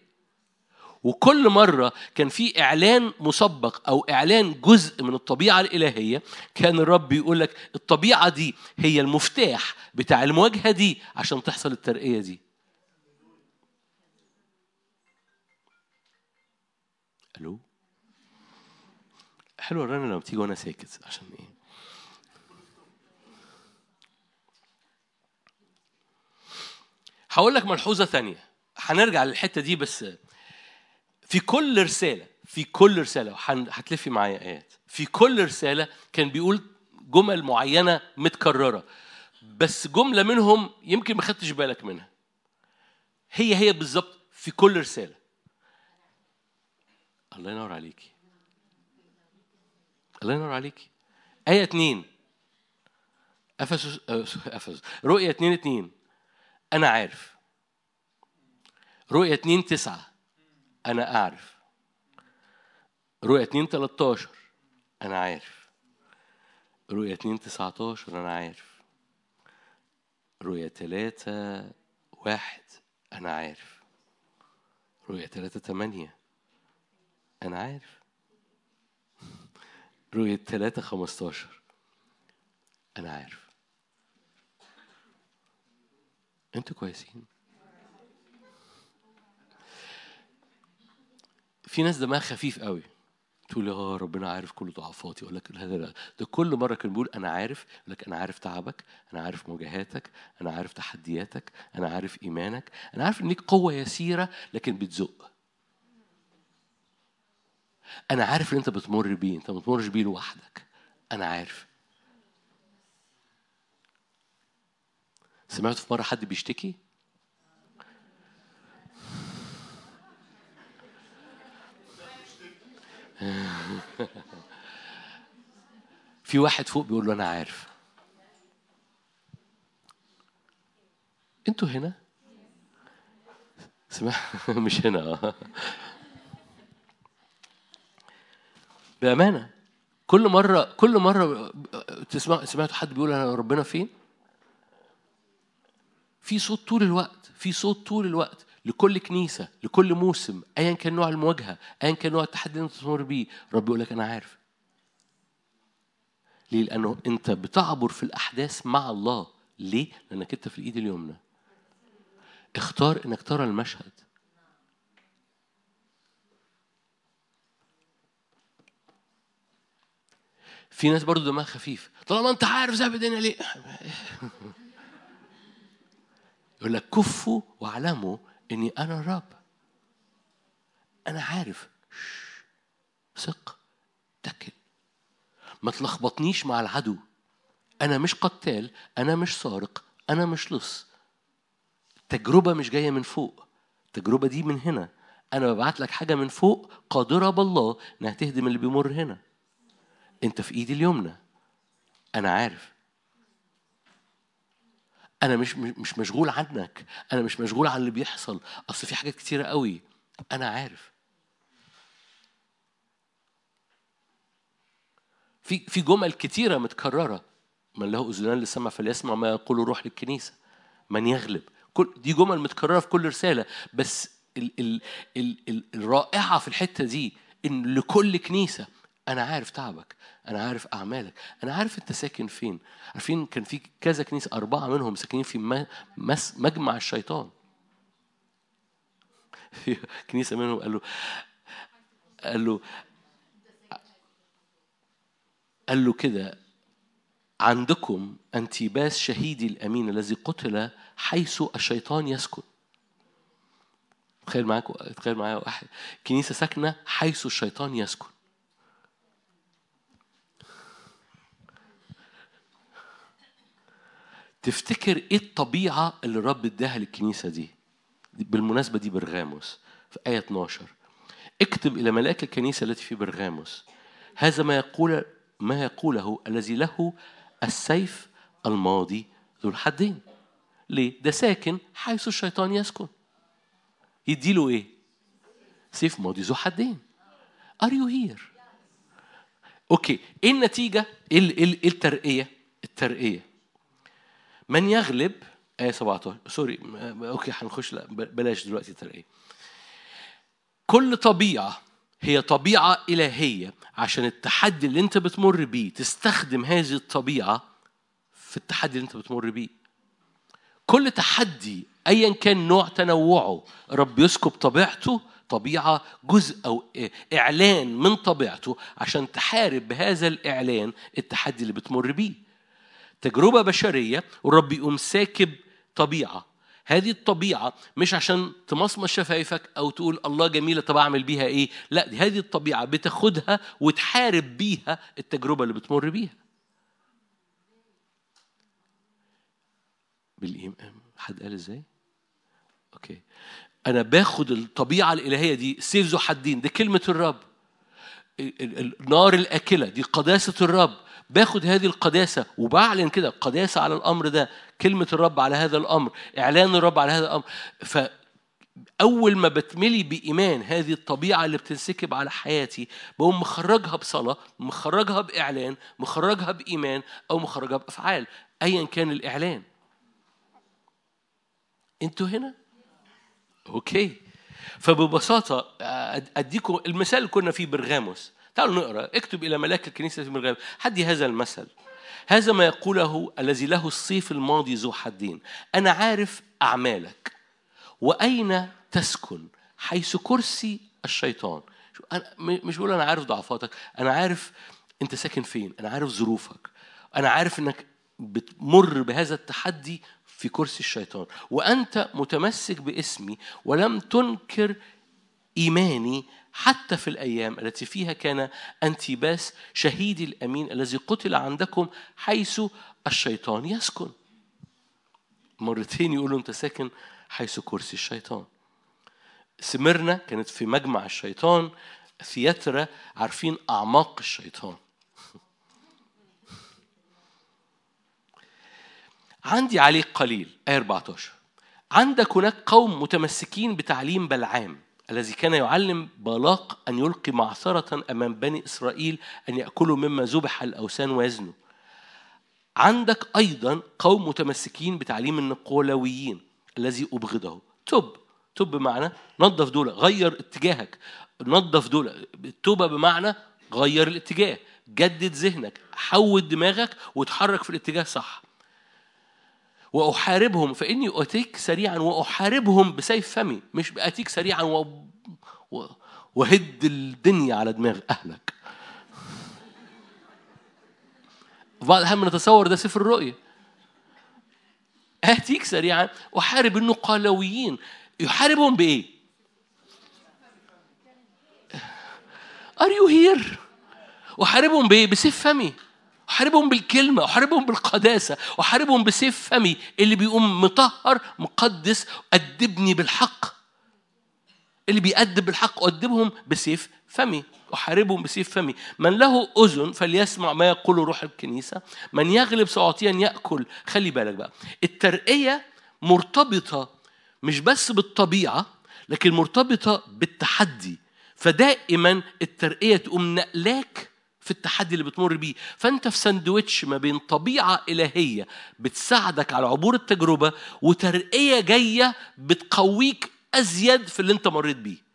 وكل مرة كان في إعلان مسبق أو إعلان جزء من الطبيعة الإلهية كان الرب يقول لك الطبيعة دي هي المفتاح بتاع المواجهة دي عشان تحصل الترقية دي. حلوة الرنة لما بتيجي وأنا ساكت عشان إيه؟ هقول لك ملحوظة ثانية. هنرجع للحتة دي بس في كل رسالة في كل رسالة هتلفي معايا آيات. في كل رسالة كان بيقول جمل معينة متكررة بس جملة منهم يمكن ما خدتش بالك منها. هي هي بالظبط في كل رسالة. الله ينور عليكي. الله ينور عليكي. آية اتنين. أفسس آه، أفسس. رؤية اتنين اتنين. أنا عارف. رؤية اتنين تسعة. أنا أعرف. رؤية اتنين تلاتاشر أنا عارف. رؤية اتنين تسعتاشر. أنا عارف. رؤية تلاتة واحد. أنا عارف. رؤية تلاتة تمانية. أنا عارف. رؤية تلاتة خمستاشر. أنا عارف. أنتوا كويسين. في ناس دماغها خفيف قوي. تقول آه ربنا عارف كل ضعفاتي. أقول لك لا لا ده كل مرة كان بيقول أنا عارف. يقول لك أنا عارف تعبك. أنا عارف مواجهاتك. أنا عارف تحدياتك. أنا عارف إيمانك. أنا عارف ان ليك قوة يسيرة لكن بتزق. أنا عارف اللي أنت بتمر بيه أنت ما بتمرش بيه لوحدك. أنا عارف. سمعت في مرة حد بيشتكي؟ في واحد فوق بيقول له أنا عارف. أنتوا هنا؟ سمع مش هنا. بأمانة كل مرة كل مرة تسمع سمعتوا حد بيقول أنا ربنا فين؟ في صوت طول الوقت في صوت طول الوقت لكل كنيسة لكل موسم أيا كان نوع المواجهة أيا كان نوع التحدي اللي أنت تمر بيه رب يقول لك أنا عارف. ليه؟ لأنه أنت بتعبر في الأحداث مع الله. ليه؟ لأنك أنت في الإيد اليمنى. اختار إنك ترى المشهد. في ناس برضو دماغها خفيف. طالما انت عارف زي بدنا ليه؟ يقول لك كفوا واعلموا إني أنا الرب. أنا عارف. ثق. اتكل. ما تلخبطنيش مع العدو. أنا مش قتال أنا مش سارق أنا مش لص. التجربه مش جاية من فوق. التجربه دي من هنا. أنا ببعت لك حاجة من فوق قادرة بالله إنها تهدم اللي بيمر هنا. انت في ايدي اليمنى. أنا عارف. أنا مش مش مشغول عنك. أنا مش مشغول عن اللي بيحصل. اصل في حاجات كتيرة قوي. أنا عارف. في في جمل كتيرة متكررة. من له أذنان للسمع فليسمع ما يقول الروح للكنيسة. من يغلب. كل دي جمل متكررة في كل رسالة. بس ال ال ال ال الرائعة في الحتة دي إن لكل كنيسة أنا عارف تعبك أنا عارف أعمالك أنا عارف أنت ساكن فين. عارفين كان في كذا كنيسة أربعة منهم ساكنين في مجمع الشيطان. في كنيسة منهم قال له قال له قال له كده عندكم أنتيباس شهيدي الأمين الذي قتل حيث الشيطان يسكن. تخيل معاك تخيل معايا واحد كنيسة ساكنة حيث الشيطان يسكن. تفتكر إيه الطبيعة اللي الرب اداها للكنيسة دي؟ بالمناسبة دي برغاموس في آية 12 اكتب إلى ملاك الكنيسة التي في برغاموس. هذا ما يقول ما يقوله الذي له السيف الماضي ذو الحدين. ليه؟ ده ساكن حيث الشيطان يسكن. يديله إيه؟ سيف ماضي ذو حدين. are you here okay إيه النتيجة؟ إيه إيه الترقية؟ الترقية. من يغلب آية 17 sorry okay هنخش لا بلاش دلوقتي الترقيه كل طبيعة هي طبيعة إلهية عشان التحدي اللي أنت بتمر بيه تستخدم هذه الطبيعة في التحدي اللي أنت بتمر بيه. كل تحدي أيا كان نوع تنوعه رب يسكب طبيعته طبيعة جزء أو إعلان من طبيعته عشان تحارب بهذا الإعلان التحدي اللي بتمر بيه. تجربة بشرية والرب يقوم ساكب طبيعة هذه الطبيعة مش عشان تمصمص شفايفك أو تقول الله جميلة طب أعمل بيها إيه؟ لا دي هذه الطبيعة بتاخدها وتحارب بيها التجربة اللي بتمر بيها. بالإيمان حد قال إزاي؟ أوكي. أنا باخد الطبيعة الإلهية دي سيف ذو حدين دي كلمة الرب. النار الآكلة دي قداسة الرب باخد هذه القداسة وبعلن كده قداسة على الأمر ده كلمة الرب على هذا الأمر إعلان الرب على هذا الأمر. فأول ما بتملي بإيمان هذه الطبيعة اللي بتنسكب على حياتي بقوم مخرجها بصلاة مخرجها بإعلان مخرجها بإيمان أو مخرجها بأفعال أيا كان الإعلان. أنتوا هنا؟ أوكي. فببساطة أديكم المثال اللي كنا فيه برغاموس. تعالوا نقرأ. اكتب إلى ملاك الكنيسة في الغاب حدي هذا المثل. هذا ما يقوله الذي له الصيف الماضي ذو حدين. أنا عارف أعمالك. وأين تسكن؟ حيث كرسي الشيطان. أنا مش بقول أنا عارف ضعفاتك. أنا عارف أنت ساكن فين. أنا عارف ظروفك. أنا عارف إنك بتمر بهذا التحدي في كرسي الشيطان. وأنت متمسك باسمي ولم تنكر إيماني حتى في الأيام التي فيها كان أنتيباس شهيدي الأمين الذي قتل عندكم حيث الشيطان يسكن. مرتين يقولوا أنت ساكن حيث كرسي الشيطان. سمرنا كانت في مجمع الشيطان ثياترا عارفين أعماق الشيطان. عندي عليك قليل آية 14 عندك هناك قوم متمسكين بتعليم بلعام. الذي كان يعلم بالاق أن يلقي معثرة أمام بني إسرائيل أن يأكلوا مما ذبح الأوثان ويزنوا. عندك أيضا قوم متمسكين بتعليم النقولويين الذي أبغضه. تب تب بمعنى نظف دول غير اتجاهك. نظف دول التوبة بمعنى غير الاتجاه. جدد ذهنك حود دماغك وتحرك في الاتجاه صح. وأحاربهم فإني أتيك سريعا وأحاربهم بسيف فمي مش بأتيك سريعا و... و... وهد الدنيا على دماغ أهلك بعض الأحيان نتصور ده سفر الرؤية آتيك سريعا أحارب النقالويين يحاربهم بإيه؟ Are you here؟ أحاربهم بإيه؟ بسيف فمي أحاربهم بالكلمة أحاربهم بالقداسة أحاربهم بسيف فمي اللي بيقوم مطهر مقدس أدبني بالحق. اللي بيأدب بالحق أؤدبهم بسيف فمي أحاربهم بسيف فمي من له أذن فليسمع ما يقول روح الكنيسة. من يغلب سأعطيه أن يأكل. خلي بالك بقى الترقية مرتبطة مش بس بالطبيعة لكن مرتبطة بالتحدي. فدائما الترقية تقوم نقلاك في التحدي اللي بتمر بيه. فأنت في ساندويتش ما بين طبيعة إلهية بتساعدك على عبور التجربة وترقية جاية بتقويك أزيد في اللي أنت مريت بيه.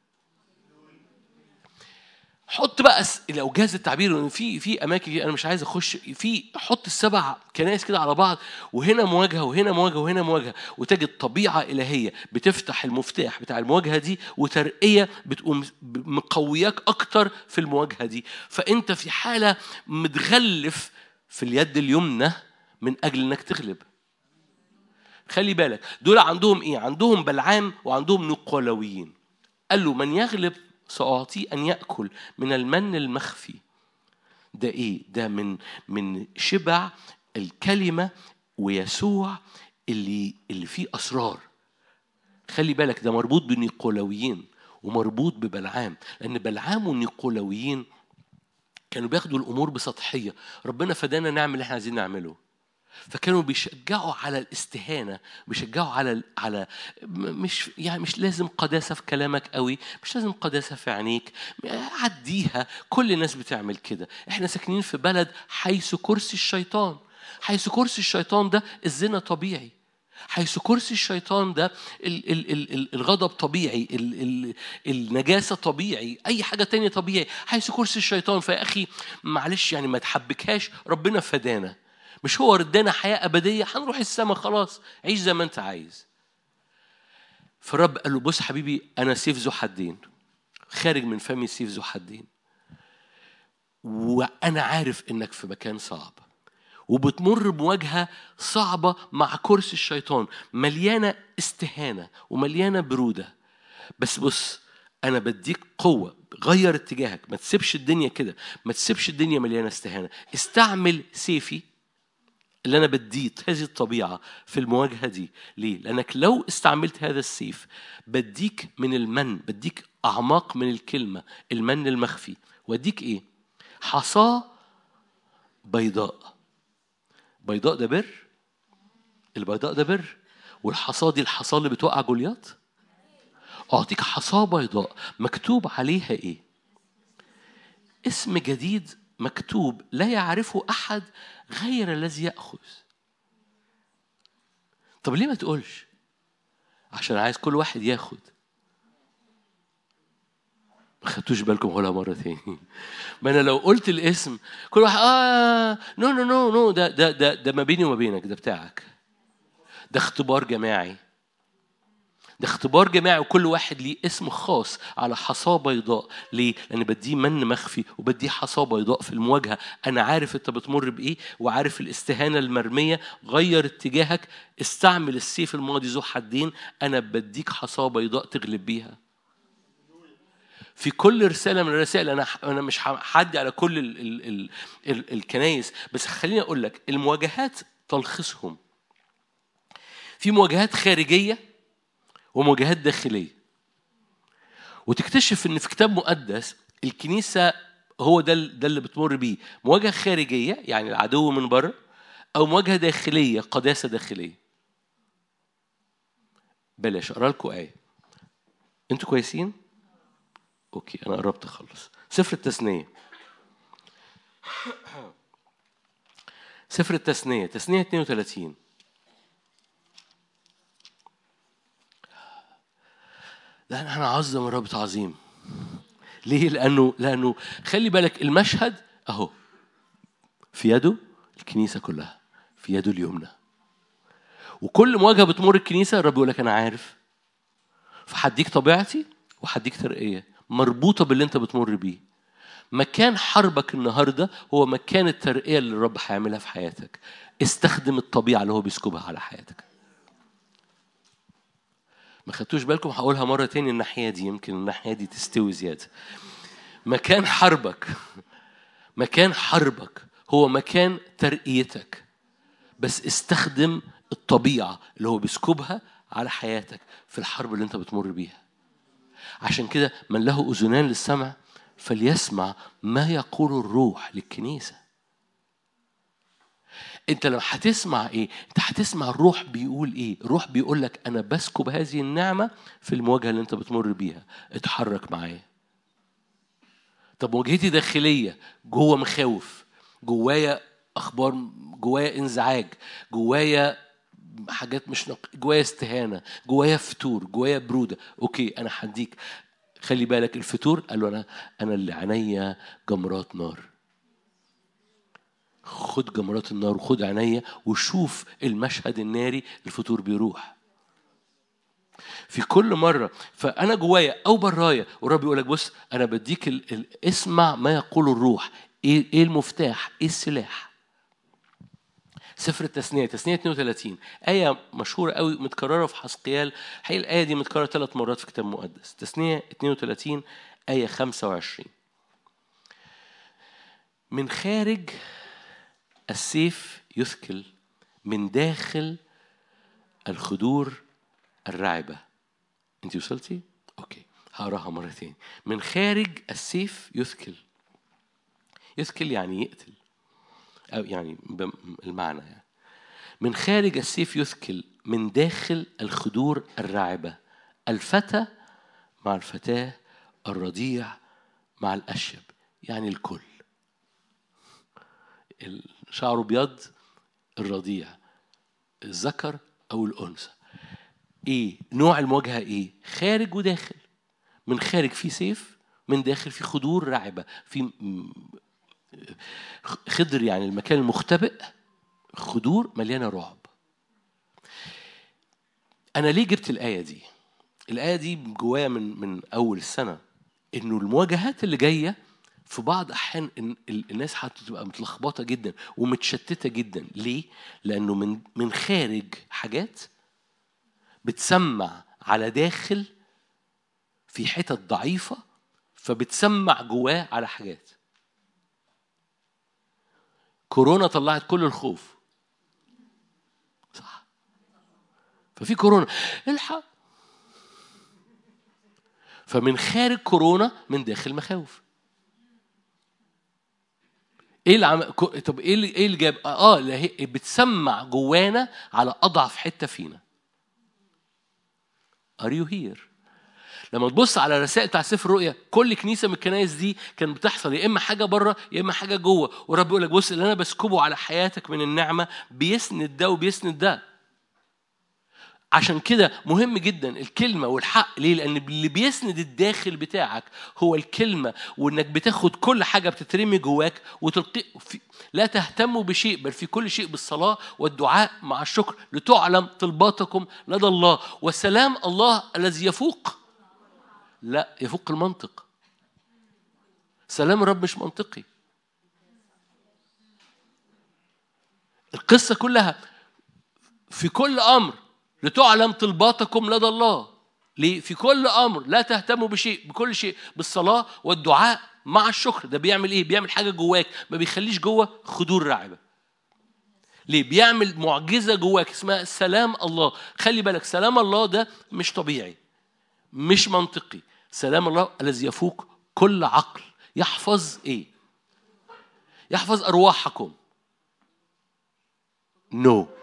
حط بقى لو جاز التعبير ان في في أماكن أنا مش عايز أخش في حط السبع كنائس كده على بعض وهنا مواجهة وهنا مواجهة وهنا مواجهة وتجد طبيعة إلهية بتفتح المفتاح بتاع المواجهة دي وترقية بتقوم مقوياك أكتر في المواجهة دي. فأنت في حالة متغلف في اليد اليمنى من أجل إنك تغلب. خلي بالك دول عندهم إيه؟ عندهم بلعام وعندهم نقولويين قال له من يغلب سأعطيه أن يأكل من المن المخفي. ده إيه؟ ده من من شبع الكلمة ويسوع اللي اللي فيه أسرار. خلي بالك ده مربوط بالنيقولويين ومربوط ببلعام لأن بلعام والنيقولويين كانوا بياخدوا الأمور بسطحية. ربنا فدانا نعمل اللي إحنا عايزين نعمله. فكانوا بيشجعوا على الاستهانة بيشجعوا على على مش يعني مش لازم قداسة في كلامك قوي مش لازم قداسة في عينيك عديها كل الناس بتعمل كده. إحنا ساكنين في بلد حيث كرسي الشيطان. حيث كرسي الشيطان ده الزنا طبيعي. حيث كرسي الشيطان ده ال ال ال الغضب طبيعي ال ال النجاسة طبيعي أي حاجة تانية طبيعي. حيث كرسي الشيطان فيا أخي معلش يعني ما تحبكهاش ربنا فدانا. مش هو ردانا حياة أبدية؟ هنروح السماء خلاص. عيش زي ما أنت عايز. فالرب قال له بص حبيبي أنا سيف ذو حدين. خارج من فمي سيف ذو حدين. وأنا عارف إنك في مكان صعب. وبتمر بمواجهة صعبة مع كرسي الشيطان. مليانة استهانة ومليانة برودة. بس بص أنا بديك قوة. غير اتجاهك. ما تسيبش الدنيا كده. ما تسيبش الدنيا مليانة استهانة. استعمل سيفي اللي أنا بديت هذه الطبيعة في المواجهة دي ليه؟ لأنك لو استعملت هذا السيف بديك من المن بديك أعماق من الكلمة المن المخفي وأديك إيه؟ حصاة بيضاء بيضاء ده بر البيضاء ده بر والحصاة دي الحصاة اللي بتوقع جولياط أعطيك حصاة بيضاء مكتوب عليها إيه؟ اسم جديد مكتوب لا يعرفه أحد غير الذي يأخذ. طب ليه ما تقولش؟ عشان عايز كل واحد ياخد. ما خدتوش بالكم ولا مرة تاني. ما أنا لو قلت الاسم كل واحد آه no no no no ده ده ده ده ما بيني وما بينك ده بتاعك. ده اختبار جماعي. ده اختبار جماعي وكل واحد ليه اسم خاص على حصاة بيضاء. ليه؟ لأن بديه من مخفي وبديه حصاة بيضاء في المواجهة. أنا عارف أنت بتمر بإيه وعارف الاستهانة المرمية. غير اتجاهك. استعمل السيف الماضي ذو حدين. أنا بديك حصاة بيضاء تغلب بيها. في كل رسالة من الرسائل أنا أنا مش هعدي على كل ال ال ال ال الكنايس. بس خليني أقول لك المواجهات تلخيصهم في مواجهات خارجية ومواجهات داخلية. وتكتشف إن في كتاب مقدس الكنيسة هو ده ده اللي بتمر بيه. مواجهة خارجية يعني العدو من بره أو مواجهة داخلية قداسة داخلية. بلاش أقرأ لكم آية. أنتوا كويسين؟ أوكي أنا قربت أخلص. سفر التثنية. سفر التثنية تثنية 32 لا أنا اعظم الرب تعظيم. ليه؟ لأنه لأنه خلي بالك المشهد أهو. في يده الكنيسة كلها في يده اليمنى. وكل مواجهه بتمر الكنيسة الرب يقول لك أنا عارف. فهديك طبيعتي وهديك ترقية. مربوطة باللي أنت بتمر بيه. مكان حربك النهارده هو مكان الترقية اللي الرب هيعملها في حياتك. استخدم الطبيعة اللي هو بيسكبها على حياتك. ما خدتوش بالكم؟ هقولها مرة تاني الناحية دي يمكن الناحية دي تستوي زيادة. مكان حربك مكان حربك هو مكان ترقيتك بس استخدم الطبيعة اللي هو بيسكبها على حياتك في الحرب اللي انت بتمر بيها. عشان كده من له أذنان للسمع فليسمع ما يقول الروح للكنيسة. انت لو هتسمع إيه؟ انت هتسمع الروح بيقول إيه؟ الروح بيقول لك أنا بسكب هذه النعمة في المواجهة اللي انت بتمر بيها. اتحرك معايا. طب مواجهتي داخلية جوه مخاوف جوايا أخبار جوايا انزعاج جوايا حاجات مش نق... جوايا استهانة جوايا فتور جوايا برودة. أوكي أنا هديك. خلي بالك الفتور قال له أنا أنا اللي عينيا جمرات نار. خد جمرات النار وخد عينيا وشوف المشهد الناري الفطور بيروح. في كل مرة فأنا جوايا أو برايا والرب يقول لك بص أنا بديك ال... ال... اسمع ما يقول الروح. إيه إيه المفتاح؟ إيه السلاح؟ سفر التثنية تثنية 32 آية مشهورة قوي متكررة في حسقيال الحقيقة الآية دي متكررة ثلاث مرات في الكتاب المقدس تثنية 32 آية 25 من خارج السيف يثكل من داخل الخدور الرعبة. انت وصلتي؟ أوكي. هقراها مرة تاني من خارج السيف يثكل. يثكل يعني يقتل. أو يعني المعنى يعني. من خارج السيف يثكل من داخل الخدور الرعبة. الفتى مع الفتاة الرضيع مع الأشيب. يعني الكل. شعره أبيض الرضيع الذكر أو الأنثى. إيه؟ نوع المواجهة إيه؟ خارج وداخل. من خارج في سيف من داخل في خدور رعبه في خضر يعني المكان المختبئ خدور مليانة رعب. أنا ليه جبت الآية دي؟ الآية دي جوايا من من أول السنة إنه المواجهات اللي جاية في بعض أحيان الناس هتبقى متلخبطة جدا ومتشتتة جدا. ليه؟ لأنه من من خارج حاجات بتسمع على داخل في حتت ضعيفة فبتسمع جواه على حاجات. كورونا طلعت كل الخوف. صح. ففي كورونا. الحق فمن خارج كورونا من داخل مخاوف. إيه اللي عم... طب إيه اللي إيه اللي جاب؟ آه اللي هي بتسمع جوانا على أضعف حتة فينا. are you here لما تبص على الرسائل بتاع سفر الرؤيا كل كنيسة من الكنائس دي كانت بتحصل يا إما حاجة بره يا إما حاجة جوه. ورب يقول لك بص اللي أنا بسكبه على حياتك من النعمة بيسند ده وبيسند ده. عشان كده مهم جدا الكلمة والحق. ليه؟ لأن اللي بيسند الداخل بتاعك هو الكلمة وإنك بتاخد كل حاجة بتترمي جواك وتلقي في لا تهتموا بشيء بل في كل شيء بالصلاة والدعاء مع الشكر. لتعلم طلباتكم لدى الله. وسلام الله الذي يفوق. لا يفوق المنطق. سلام الرب مش منطقي. القصة كلها في كل أمر لتعلم طلباتكم لدى الله ليه؟ في كل أمر لا تهتموا بشيء بكل شيء بالصلاة والدعاء مع الشكر ده بيعمل إيه؟ بيعمل حاجة جواك ما بيخليش جوه خدور رعبة ليه؟ بيعمل معجزة جواك اسمها سلام الله خلي بالك سلام الله ده مش طبيعي مش منطقي سلام الله الذي يفوق كل عقل يحفظ إيه يحفظ أرواحكم نو no.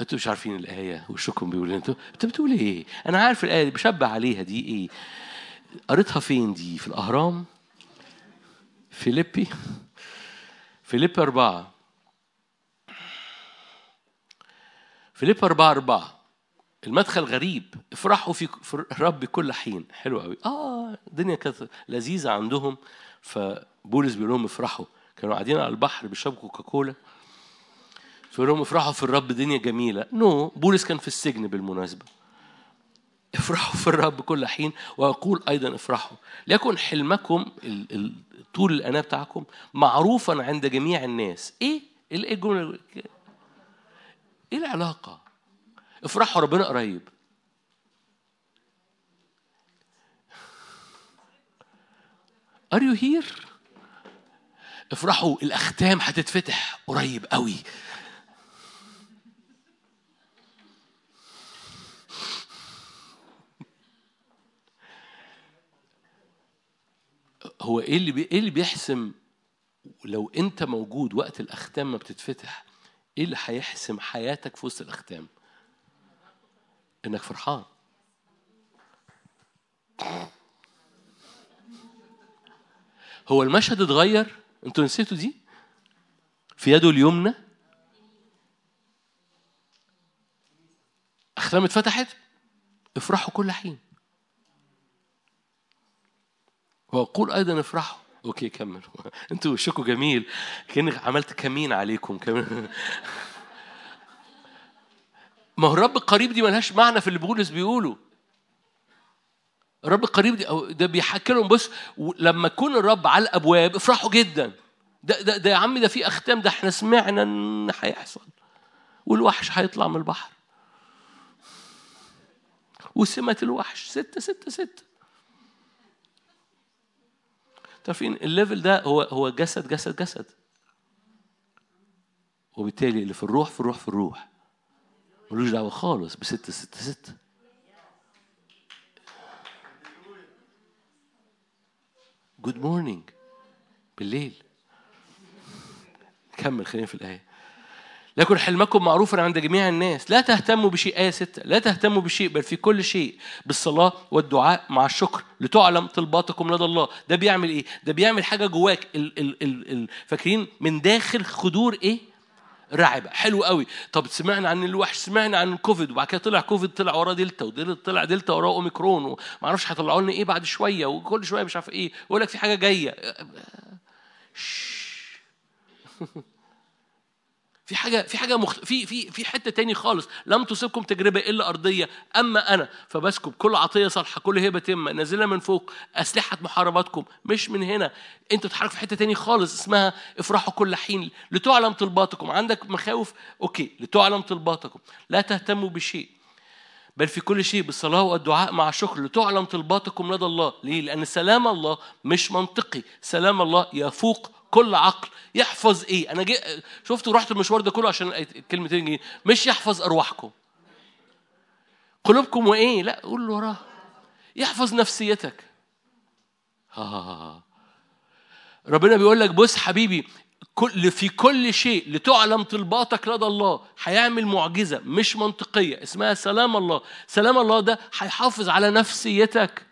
أنتوا مش عارفين الآية وشكم بيقول أنتوا انت بتقول إيه؟ أنا عارف الآية دي بشبه عليها دي إيه؟ قريتها فين دي؟ في الأهرام؟ فيليبي؟ فيليبي أربعة. فيليبي أربعة أربعة. المدخل غريب. افرحوا في الرب كل حين. حلو قوي آه الدنيا كانت لذيذة عندهم. فبولس بيقول لهم افرحوا. كانوا قاعدين على البحر بيشربوا كوكاكولا. فيقول لهم افرحوا في الرب دنيا جميلة. نو no. بولس كان في السجن بالمناسبة. افرحوا في الرب كل حين واقول أيضا افرحوا. ليكن حلمكم طول الأناة بتاعكم معروفا عند جميع الناس. إيه؟ إيه الجملة؟ إيه العلاقة؟ افرحوا ربنا قريب. Are you here؟ افرحوا الأختام هتتفتح قريب قوي. هو إيه اللي. إيه اللي بيحسم لو أنت موجود وقت الأختام ما بتتفتح إيه اللي هيحسم حياتك في وسط الأختام؟ إنك فرحان. هو المشهد اتغير؟ أنتوا نسيتوا دي؟ في يده اليمنى؟ أختام اتفتحت؟ افرحوا كل حين. واقول أيضا افرحوا. أوكي كمل. أنتوا وشكوا جميل. كأنك عملت كمين عليكم. كمان ما هو الرب القريب دي ملهاش معنى في اللي بولس بيقوله. الرب القريب دي أو ده بيحكي لهم بص لما يكون الرب على الأبواب افرحوا جدا. ده ده ده يا عم ده في أختام ده إحنا سمعنا إن هيحصل. والوحش هيطلع من البحر. وسمة الوحش. ستة ستة ستة تعرفين الليفل ده هو هو جسد جسد جسد. وبالتالي اللي في الروح في الروح في الروح. ملوش دعوة خالص بستة ستة ستة good morning بالليل. كمل خلينا في الآية. لكن حلمكم معروفا عند جميع الناس. لا تهتموا بشيء آية ستة لا تهتموا بشيء بل في كل شيء بالصلاة والدعاء مع الشكر. لتعلم طلباتكم لدى الله. ده بيعمل إيه؟ ده بيعمل حاجة جواك. ال ال ال ال فاكرين من داخل خدور إيه؟ رعبة. حلو قوي. طب سمعنا عن الوحش سمعنا عن الكوفيد وبعد كده طلع كوفيد طلع وراه دلتا ودلتا طلع دلتا وراه أوميكرون وما أعرفش هيطلعوا لنا إيه بعد شوية وكل شوية مش عارف إيه. يقول لك في حاجة جاية. في حاجة في حاجة مخت... في في في حتة تاني خالص. لم تصبكم تجربة إلا أرضية. أما أنا فبسكب. كل عطية صالحة كل هبه تم نازلة من فوق. أسلحة محارباتكم. مش من هنا. أنت تتحرك في حتة تاني خالص اسمها افرحوا كل حين. لتعلم طلباتكم. عندك مخاوف؟ okay. لتعلم طلباتكم. لا تهتموا بشيء. بل في كل شيء بالصلاة والدعاء مع الشكر لتعلم طلباتكم لدى الله. ليه؟ لأن سلام الله مش منطقي. سلام الله يفوق كل عقل يحفظ إيه؟ أنا جي شفتوا رحت المشوار ده كله عشان الكلمتين دي مش يحفظ أرواحكم. قلوبكم وإيه؟ لا قول له وراه. يحفظ نفسيتك. ها ربنا بيقول لك بص حبيبي كل في كل شيء لتعلم طلباتك لدى الله هيعمل معجزة مش منطقية. اسمها سلام الله. سلام الله ده هيحافظ على نفسيتك.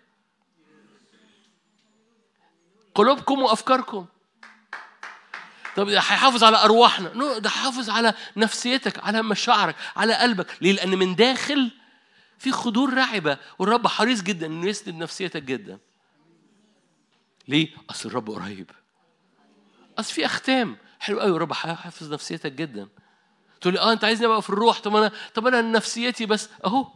قلوبكم وأفكاركم. طب ده هيحافظ على أرواحنا. نو ده هيحافظ على نفسيتك على مشاعرك على قلبك. ليه؟ لأن من داخل في خضور رعبه والرب حريص جدا إنه يسند نفسيتك جدا. ليه؟ أصل الرب قريب. أصل في أختام. حلو قوي الرب هيحفظ نفسيتك جدا. تقول لي آه أنت عايزني أبقى في الروح؟ طب أنا طب أنا نفسيتي بس أهو.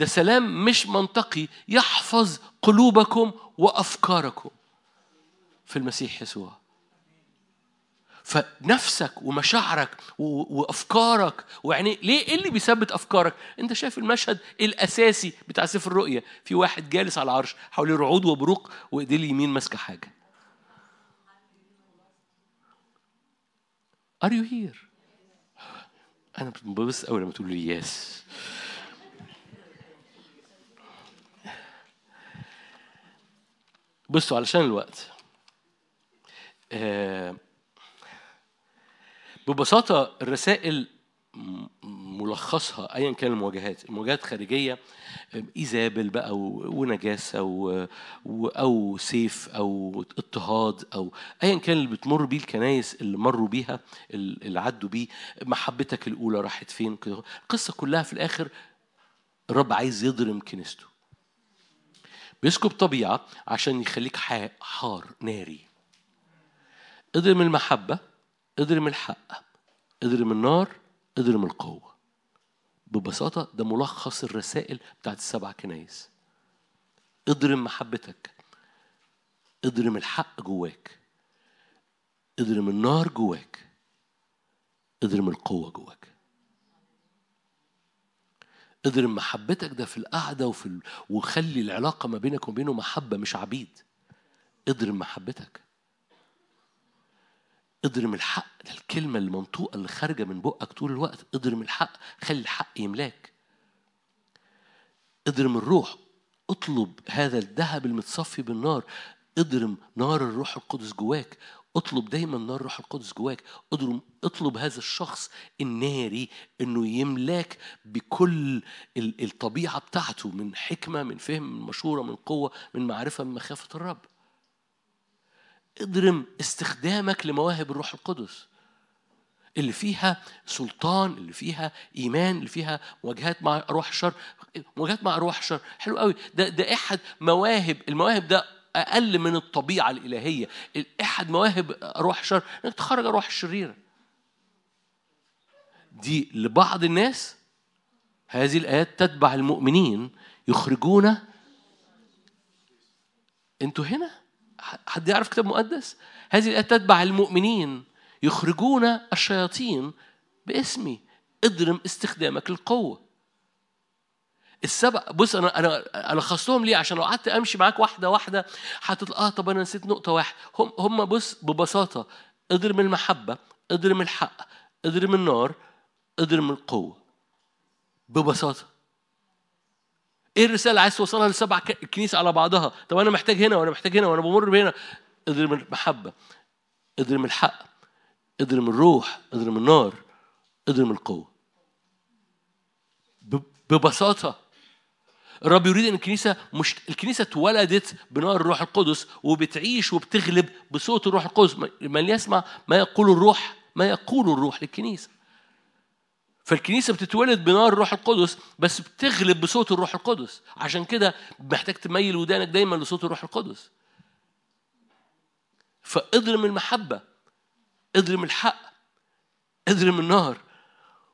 ده سلام مش منطقي. يحفظ قلوبكم وأفكاركم في المسيح يسوع. فنفسك ومشاعرك وأفكارك ويعني ليه إيه اللي بيثبت أفكارك؟ أنت شايف المشهد الأساسي بتاع سفر الرؤيا في واحد جالس على العرش حواليه رعود وبروق وإيديه اليمين ماسكة حاجة. are you here أنا ببص قوي لما تقول لي yes بصوا علشان الوقت آه ببساطة الرسائل ملخصها ايا كان المواجهات. المواجهات خارجية إيزابل بقى ونجاسة و... أو سيف أو اضطهاد أو ايا كان اللي بتمر بيه الكنايس اللي مروا بيها اللي عدوا بيه محبتك الأولى راحت فين كده. القصة كلها في الآخر الرب عايز يضرم كنيسته. بيسكب طبيعة عشان يخليك حار ناري. اضرم المحبة اضرم الحق اضرم النار اضرم القوة. ببساطة ده ملخص الرسائل بتاعت السبع كنايس. اضرم محبتك اضرم الحق جواك. اضرم النار جواك اضرم القوة جواك. اضرم محبتك ده في القعدة وفي ال... وخلي العلاقة ما بينك وبينه محبة مش عبيد. اضرم محبتك. اضرم الحق الكلمة المنطوقة اللي خارجة من بقك طول الوقت. اضرم الحق خلي الحق يملاك. اضرم الروح اطلب هذا الذهب المتصفي بالنار. اضرم نار الروح القدس جواك. اطلب دايما نار الروح القدس جواك. اضرب اطلب هذا الشخص الناري انه يملاك بكل ال- الطبيعة بتاعته من حكمة من فهم من مشورة من قوة من معرفة من مخافة الرب. اضرم استخدامك لمواهب الروح القدس. اللي فيها سلطان اللي فيها إيمان اللي فيها مواجهات مع ارواح الشر مواجهات مع ارواح الشر حلو قوي. ده ده إحد مواهب. المواهب ده أقل من الطبيعة الإلهية. إحد مواهب ارواح الشر إنك تخرج ارواح الشريرة. دي لبعض الناس. هذه الآيات تتبع المؤمنين يخرجون. أنتوا هنا؟ حد يعرف كتاب مقدس؟ هذه الآيات تتبع المؤمنين يخرجون الشياطين باسمي. اضرم استخدامك للقوة. السبع بص أنا أنا أنا لخصتهم ليه؟ عشان لو قعدت أمشي معاك واحدة واحدة هتطلع آه طب أنا نسيت نقطة واحدة هم هم بص ببساطة اضرم المحبة اضرم الحق اضرم النار اضرم القوة. ببساطة. إيه الرسالة اللي عايز توصلها للسبع ك- كنيسة على بعضها؟ طب أنا محتاج هنا وأنا محتاج هنا وأنا بمر بهنا. اضرم المحبة اضرم الحق اضرم الروح اضرم النار اضرم القوة. ببساطة. الرب يريد إن الكنيسة مش الكنيسة اتولدت بنار الروح القدس وبتعيش وبتغلب بصوت الروح القدس. من يسمع ما يقول الروح ما يقول الروح للكنيسة. فالكنيسة بتتولد بنار الروح القدس بس بتغلب بصوت الروح القدس. عشان كده محتاج تميل ودانك دايما لصوت الروح القدس. فاضرم المحبة اضرم الحق اضرم النار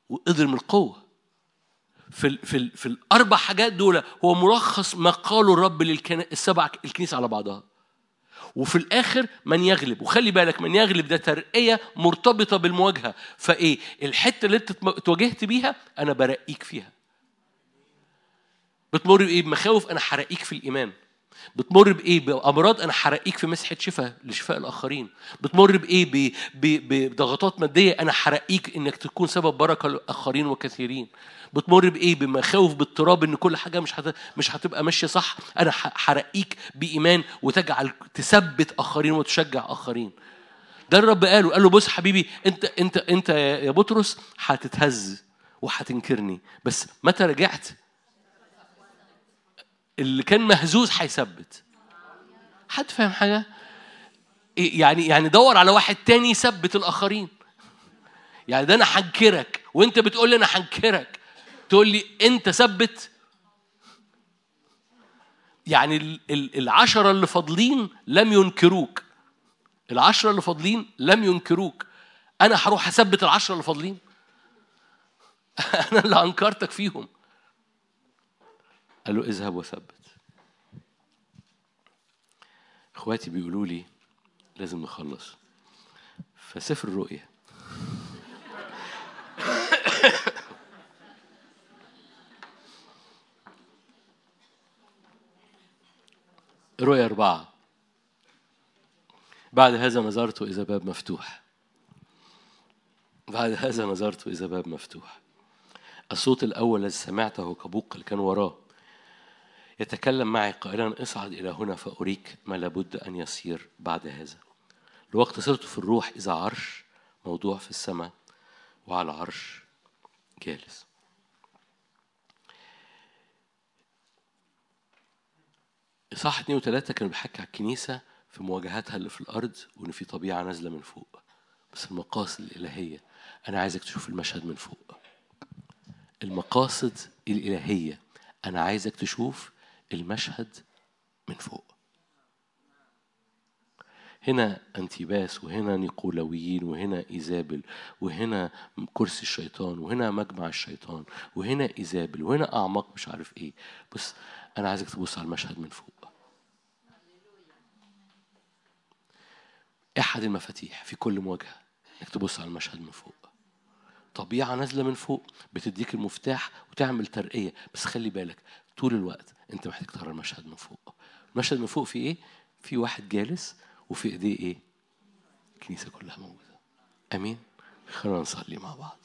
واضرم القوة. في ال في ال في الأربع حاجات دول هو ملخص ما قاله الرب للسبع الكنيسة على بعضها. وفي الآخر من يغلب. وخلي بالك من يغلب ده ترقية مرتبطة بالمواجهة. فإيه؟ الحتة اللي أنت اتواجهت بيها أنا برقيك فيها. بتمر بإيه؟ بمخاوف أنا حرقيك في الإيمان. بتمر بإيه؟ بأمراض أنا حرقيك في مسحة شفاء لشفاء الآخرين. بتمر بإيه؟ بضغطات مادية أنا حرقيك إنك تكون سبب بركة للآخرين وكثيرين. بتمر بإيه؟ بمخاوف باضطراب إن كل حاجة مش. مش هتبقى ماشية صح. أنا حرقيك بإيمان وتجعل تثبت آخرين وتشجع آخرين. ده الرب قاله قال له بص حبيبي أنت أنت أنت يا بطرس هتتهز وهتنكرني بس متى رجعت اللي كان مهزوز هيثبت. حد فاهم حاجة؟ إيه يعني يعني دور على واحد تاني يثبت الآخرين. يعني ده أنا هنكرك. وأنت بتقول لي أنا هنكرك. تقول لي أنت ثبت. يعني ال- ال- العشرة اللي فاضلين لم ينكروك. العشرة اللي فاضلين لم ينكروك. أنا هروح أثبت العشرة اللي فاضلين؟ أنا اللي أنكرتك فيهم. قال له اذهب وثبت. إخواتي بيقولوا لي لازم نخلص. فسفر الرؤيا. رؤيا أربعة. بعد هذا نظرت إذا باب مفتوح. بعد هذا نظرت إذا باب مفتوح. الصوت الأول الذي سمعته كبوق اللي كان وراه. يتكلم معي قائلا اصعد إلى هنا فأريك ما لابد أن يصير بعد هذا. الوقت صرت في الروح إذا عرش موضوع في السماء وعلى عرش جالس. إصحاح اتنين وتلاتة كانوا بيحكي على الكنيسة في مواجهاتها اللي في الأرض وإن في طبيعة نازلة من فوق. بس المقاصد الإلهية أنا عايزك تشوف المشهد من فوق. المقاصد الإلهية أنا عايزك تشوف المشهد من فوق. هنا أنتيباس وهنا نيقولويين وهنا إيزابل وهنا كرسي الشيطان وهنا مجمع الشيطان وهنا إيزابل وهنا أعماق مش عارف إيه. بس أنا عايزك تبص على المشهد من فوق. أحد المفاتيح في كل مواجهة إنك تبص على المشهد من فوق. طبيعة نازلة من فوق بتديك المفتاح وتعمل ترقية بس خلي بالك طول الوقت أنت محتاج تقرا المشهد من فوق المشهد من فوق في إيه؟ في واحد جالس وفي إيديه إيه؟ الكنيسة كلها موجودة أمين؟ خلينا نصلي مع بعض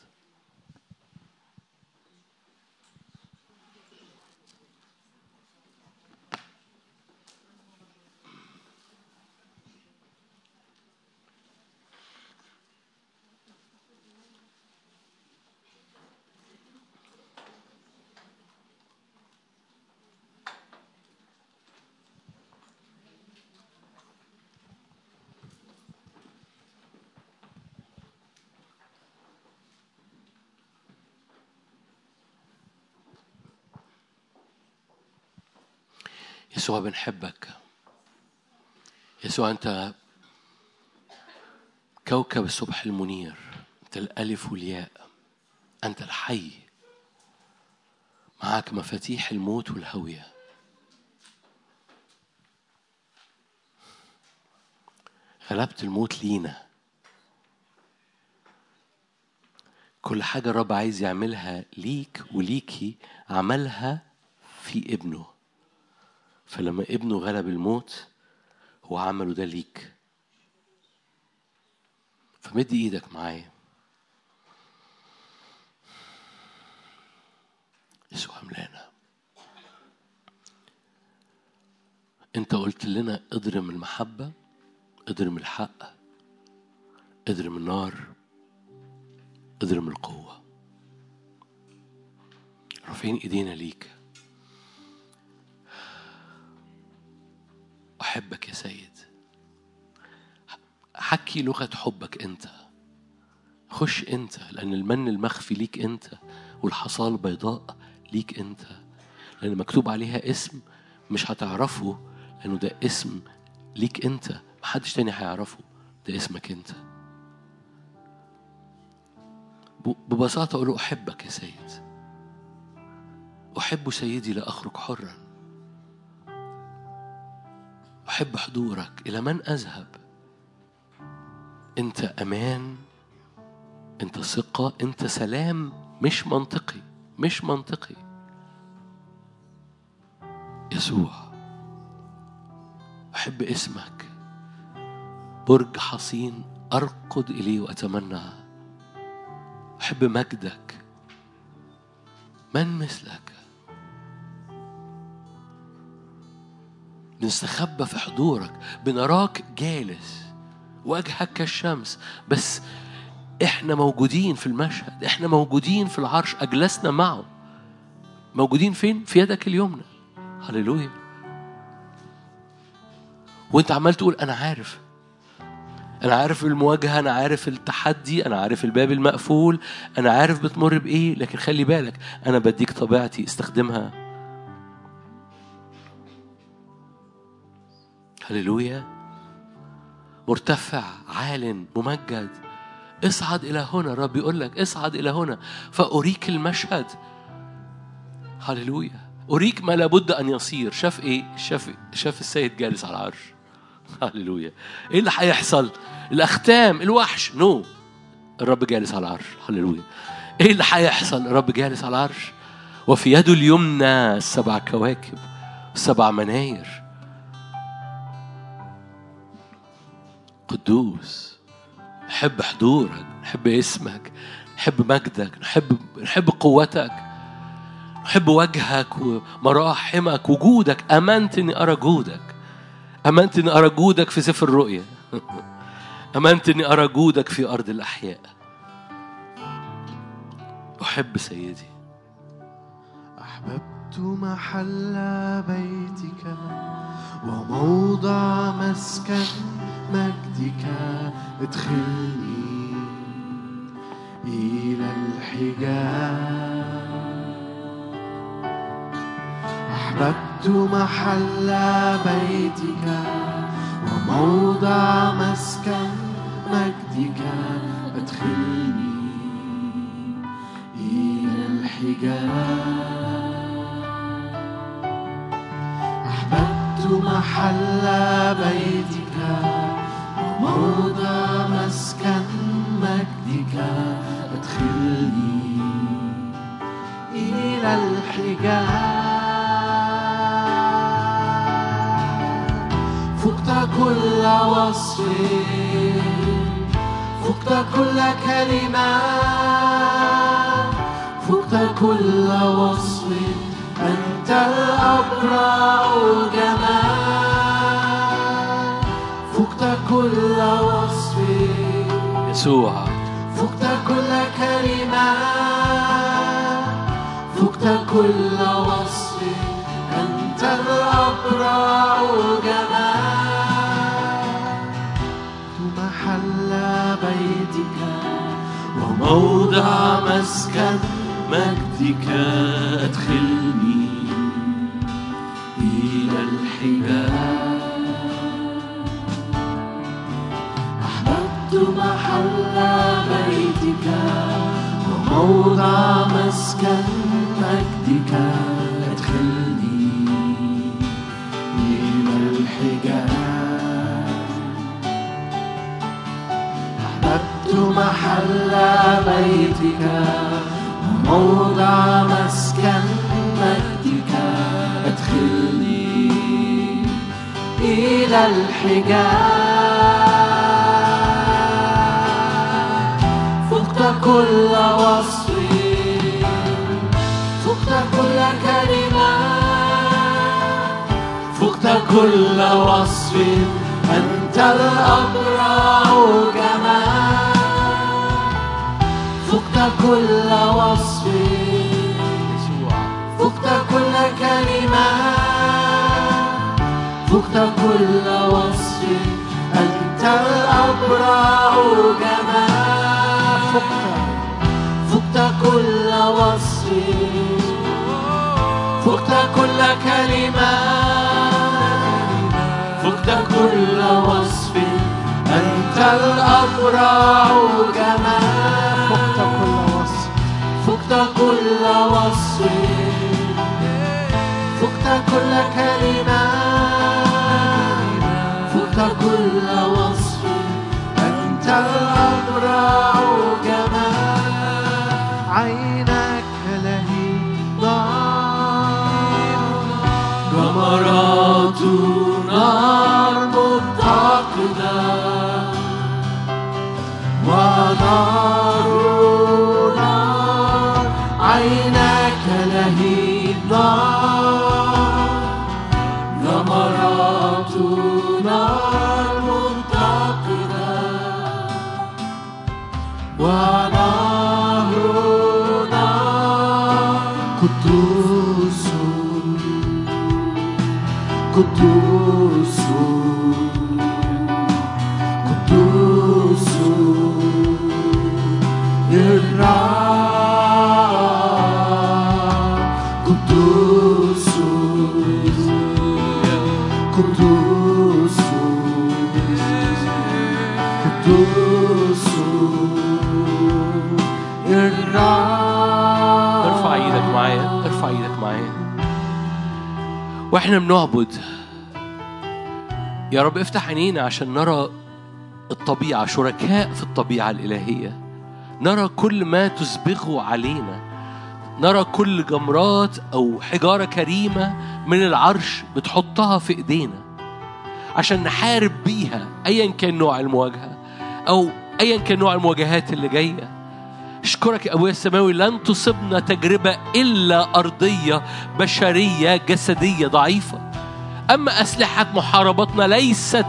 يسوع بنحبك. يسوع أنت كوكب الصبح المنير أنت الألف والياء أنت الحي. معك مفاتيح الموت والهوية. غلبت الموت لينا. كل حاجة الرب عايز يعملها ليك وليكي عملها في ابنه. فلما ابنه غلب الموت هو عمله ده ليك. فمد إيدك معايا. يسوع ملانا انت قلت لنا اضرم المحبة اضرم الحق اضرم النار اضرم القوة. رافعين ايدينا ليك. أحبك يا سيد. حكي لغة حبك أنت. خش أنت لأن المن المخفي ليك أنت والحصاة البيضاء ليك أنت. لأن مكتوب عليها اسم مش هتعرفه لأنه ده اسم ليك أنت. محدش تاني هيعرفه ده اسمك أنت. ببساطة أقول أحبك يا سيد. أحب سيدي لأخرج حرا. أحب حضورك. إلى من أذهب؟ أنت أمان؟ أنت ثقة؟ أنت سلام؟ مش منطقي. مش منطقي. يسوع أحب اسمك. برج حصين أرقد إليه وأتمنى. أحب مجدك. من مثلك؟ بنستخبى في حضورك بنراك جالس وجهك كالشمس. بس إحنا موجودين في المشهد إحنا موجودين في العرش أجلسنا معه. موجودين فين؟ في يدك اليمنى. هللويا. وأنت عمال تقول أنا عارف. أنا عارف المواجهة أنا عارف التحدي أنا عارف الباب المقفول أنا عارف بتمر بإيه لكن خلي بالك أنا بديك طبيعتي استخدمها هللويا. مرتفع عال ممجد. اصعد إلى هنا رب يقول لك اصعد إلى هنا فأريك المشهد. هللويا. أريك ما لابد أن يصير. شاف إيه؟ شاف شاف السيد جالس على العرش. هللويا. إيه اللي هيحصل؟ الأختام الوحش. نو. no. الرب جالس على العرش. هللويا. إيه اللي هيحصل؟ الرب جالس على العرش. وفي يده اليمنى السبع كواكب السبع مناير. قدوس نحب حضورك نحب اسمك نحب مجدك نحب نحب قوتك نحب وجهك ومراحمك وجودك. أمنت إني أرى جودك. أمنت إني أرى جودك في سفر الرؤيا. أمنت إني أرى جودك في أرض الأحياء. أحب سيدي.
أحببت محل بيتك وموضع مسكن مجدك. ادخلني إلى الحجاب. أحببت محل بيتك وموضع مسكن مجدك. ادخلني إلى الحجاب. أحببت محل بيتك موضع مسكن مجدك. أدخلني إلى الحجاب. فقت كل وصف فقت كل كلمة فقت كل وصف. أنت الأبرع جمال. فقت كل وصف.
يسوع.
فقت كل كلمة. فقت كل وصف. أنت الأبرع جمال. محل بيتك وموضع مسكن مجدك. أدخلني موضع مسكن مجدك. ادخلني إلى الحجاب. أحببت محل بيتك وموضع مسكن مجدك. إلى الحجاب. فقت كل وصف فقت كل كلمة. فقت كل وصف أنت الأبرع جمال فقت كل وصف. فقت كل وصف أنت الأبرع جمال فقت كل وصف فقت كل كلمة. فقت كل وصف أنت الأبرع جمال
فقت كل وصف
فقت كل وصف فقت كل فقت كل وصف أنت الأبرع
وإحنا بنعبد. يا رب افتح عينينا عشان نرى الطبيعة شركاء في الطبيعة الإلهية. نرى كل ما تسبغه علينا. نرى كل جمرات أو حجارة كريمة من العرش بتحطها في إيدينا عشان نحارب بيها أيا كان نوع المواجهة أو أيا كان نوع المواجهات اللي جاية. اشكرك يا أبويا السماوي لن تصبنا تجربة إلا أرضية بشرية جسدية ضعيفة. أما أسلحة محاربتنا ليست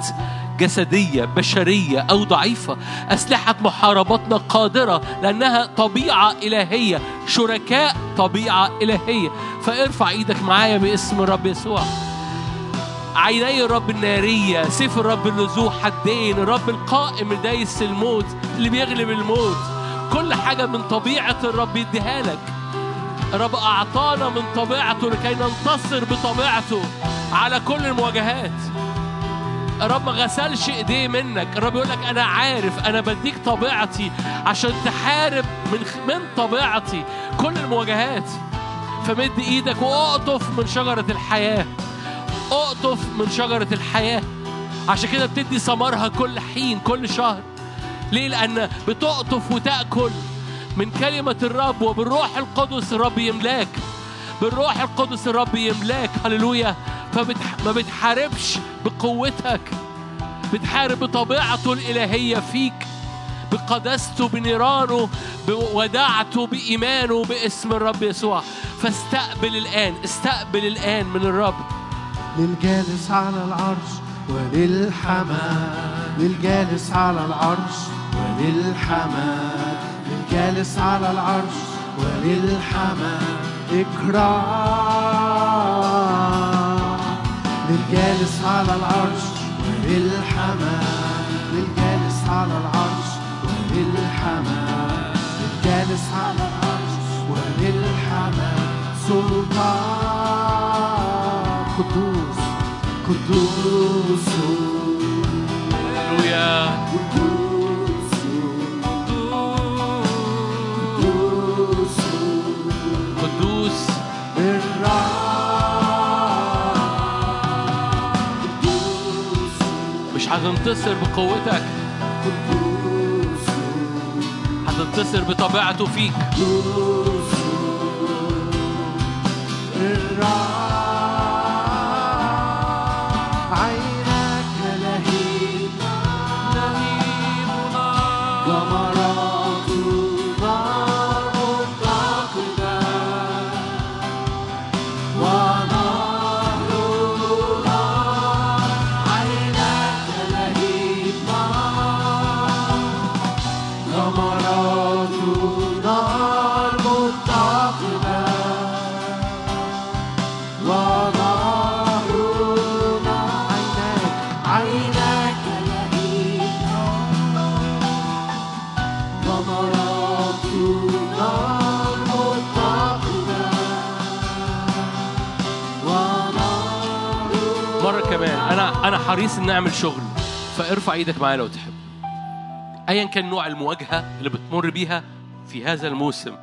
جسدية بشرية أو ضعيفة. أسلحة محاربتنا قادرة لأنها طبيعة إلهية شركاء طبيعة إلهية. فارفع إيدك معايا باسم الرب يسوع. عيني الرب النارية سيف الرب اللي ذو حدين. الرب القائم دايس الموت اللي بيغلب الموت. كل حاجة من طبيعة الرب يديها لك. الرب أعطانا من طبيعته لكي ننتصر بطبيعته على كل المواجهات. الرب ما غسلش ايديه منك. الرب يقول لك أنا عارف أنا بديك طبيعتي عشان تحارب من من طبيعتي كل المواجهات. فمد إيدك وأقطف من شجرة الحياة. أقطف من شجرة الحياة. عشان كده بتدي ثمرها كل حين كل شهر. ليه؟ لأن بتقطف وتأكل. من كلمة الرب وبالروح القدس الرب يملاك بالروح القدس الرب يملاك هللويا. فما بتحاربش بقوتك. بتحارب بطبيعته الإلهية فيك. بقداسته بنيرانه بوداعته بإيمانه باسم الرب يسوع. فاستقبل الآن. استقبل الآن من الرب.
للجالس على العرش وللحمام. للجالس على العرش وللحمام. للجالس على العرش وللحمام إكرام. للجالس على العرش وللحمام. للجالس على العرش وللحمام. للجالس على العرش وللحمام. سلطان.
هتنتصر بقوتك. هتنتصر بطبيعته فيك.
الرب
حريص إن أعمل شغل. فارفع إيدك معايا لو تحب. أيا كان نوع المواجهة اللي بتمر بيها في هذا الموسم.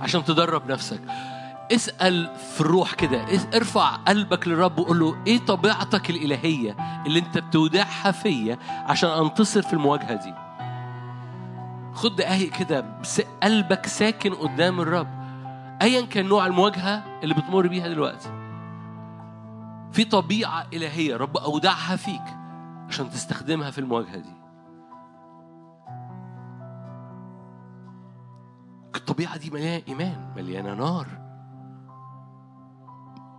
عشان تدرب نفسك. اسأل في الروح كده. ارفع قلبك للرب وقول له إيه طبيعتك الإلهية اللي أنت بتودعها فيا عشان أنتصر في المواجهة دي؟ خد دقايق كده. قلبك ساكن قدام الرب. ايا كان نوع المواجهة اللي بتمر بيها دلوقتي. في طبيعة إلهية رب أودعها فيك عشان تستخدمها في المواجهة دي. الطبيعة دي مليانة إيمان مليانة نار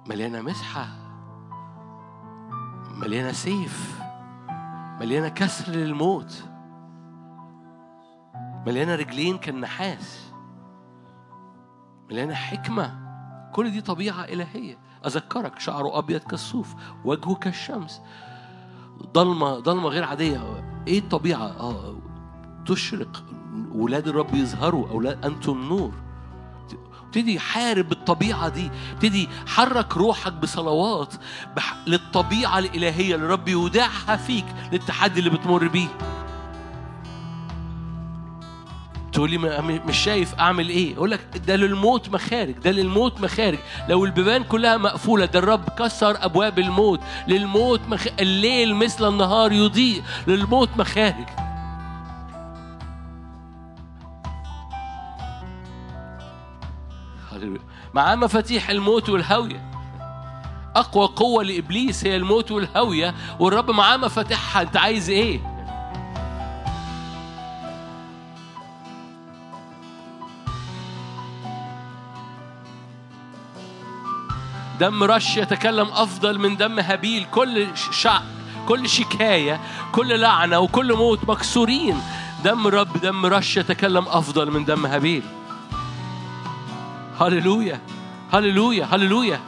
مليانة مسحة مليانة سيف مليانة كسر للموت مليانة رجلين كالنحاس مليانة حكمة. كل دي طبيعة إلهية. أذكرك شعره أبيض كالصوف وجهه كالشمس. ضلمة ضلمة غير عادية. إيه الطبيعة؟ آه تشرق. ولاد الرب يظهروا أولاد أنتم نور. ابتدي حارب الطبيعة دي. ابتدي حرك روحك بصلوات. للطبيعة الإلهية اللي رب يودعها فيك للتحدي اللي بتمر بيه. تقولي ما- م- مش شايف أعمل إيه. أقول لك ده للموت مخارج ده للموت مخارج. لو البيبان كلها مقفولة ده الرب كسر أبواب الموت. للموت مخ... الليل مثل النهار يضيء. للموت مخارج. معاه مفاتيح الموت والهوية. أقوى قوة لإبليس هي الموت والهوية. والرب معاه مفاتيحها. أنت عايز إيه؟ دم رش يتكلم أفضل من دم هابيل. كل شع كل شكاية كل لعنة وكل موت مكسورين. دم رب دم رش يتكلم أفضل من دم هابيل. هللويا هللويا هللويا.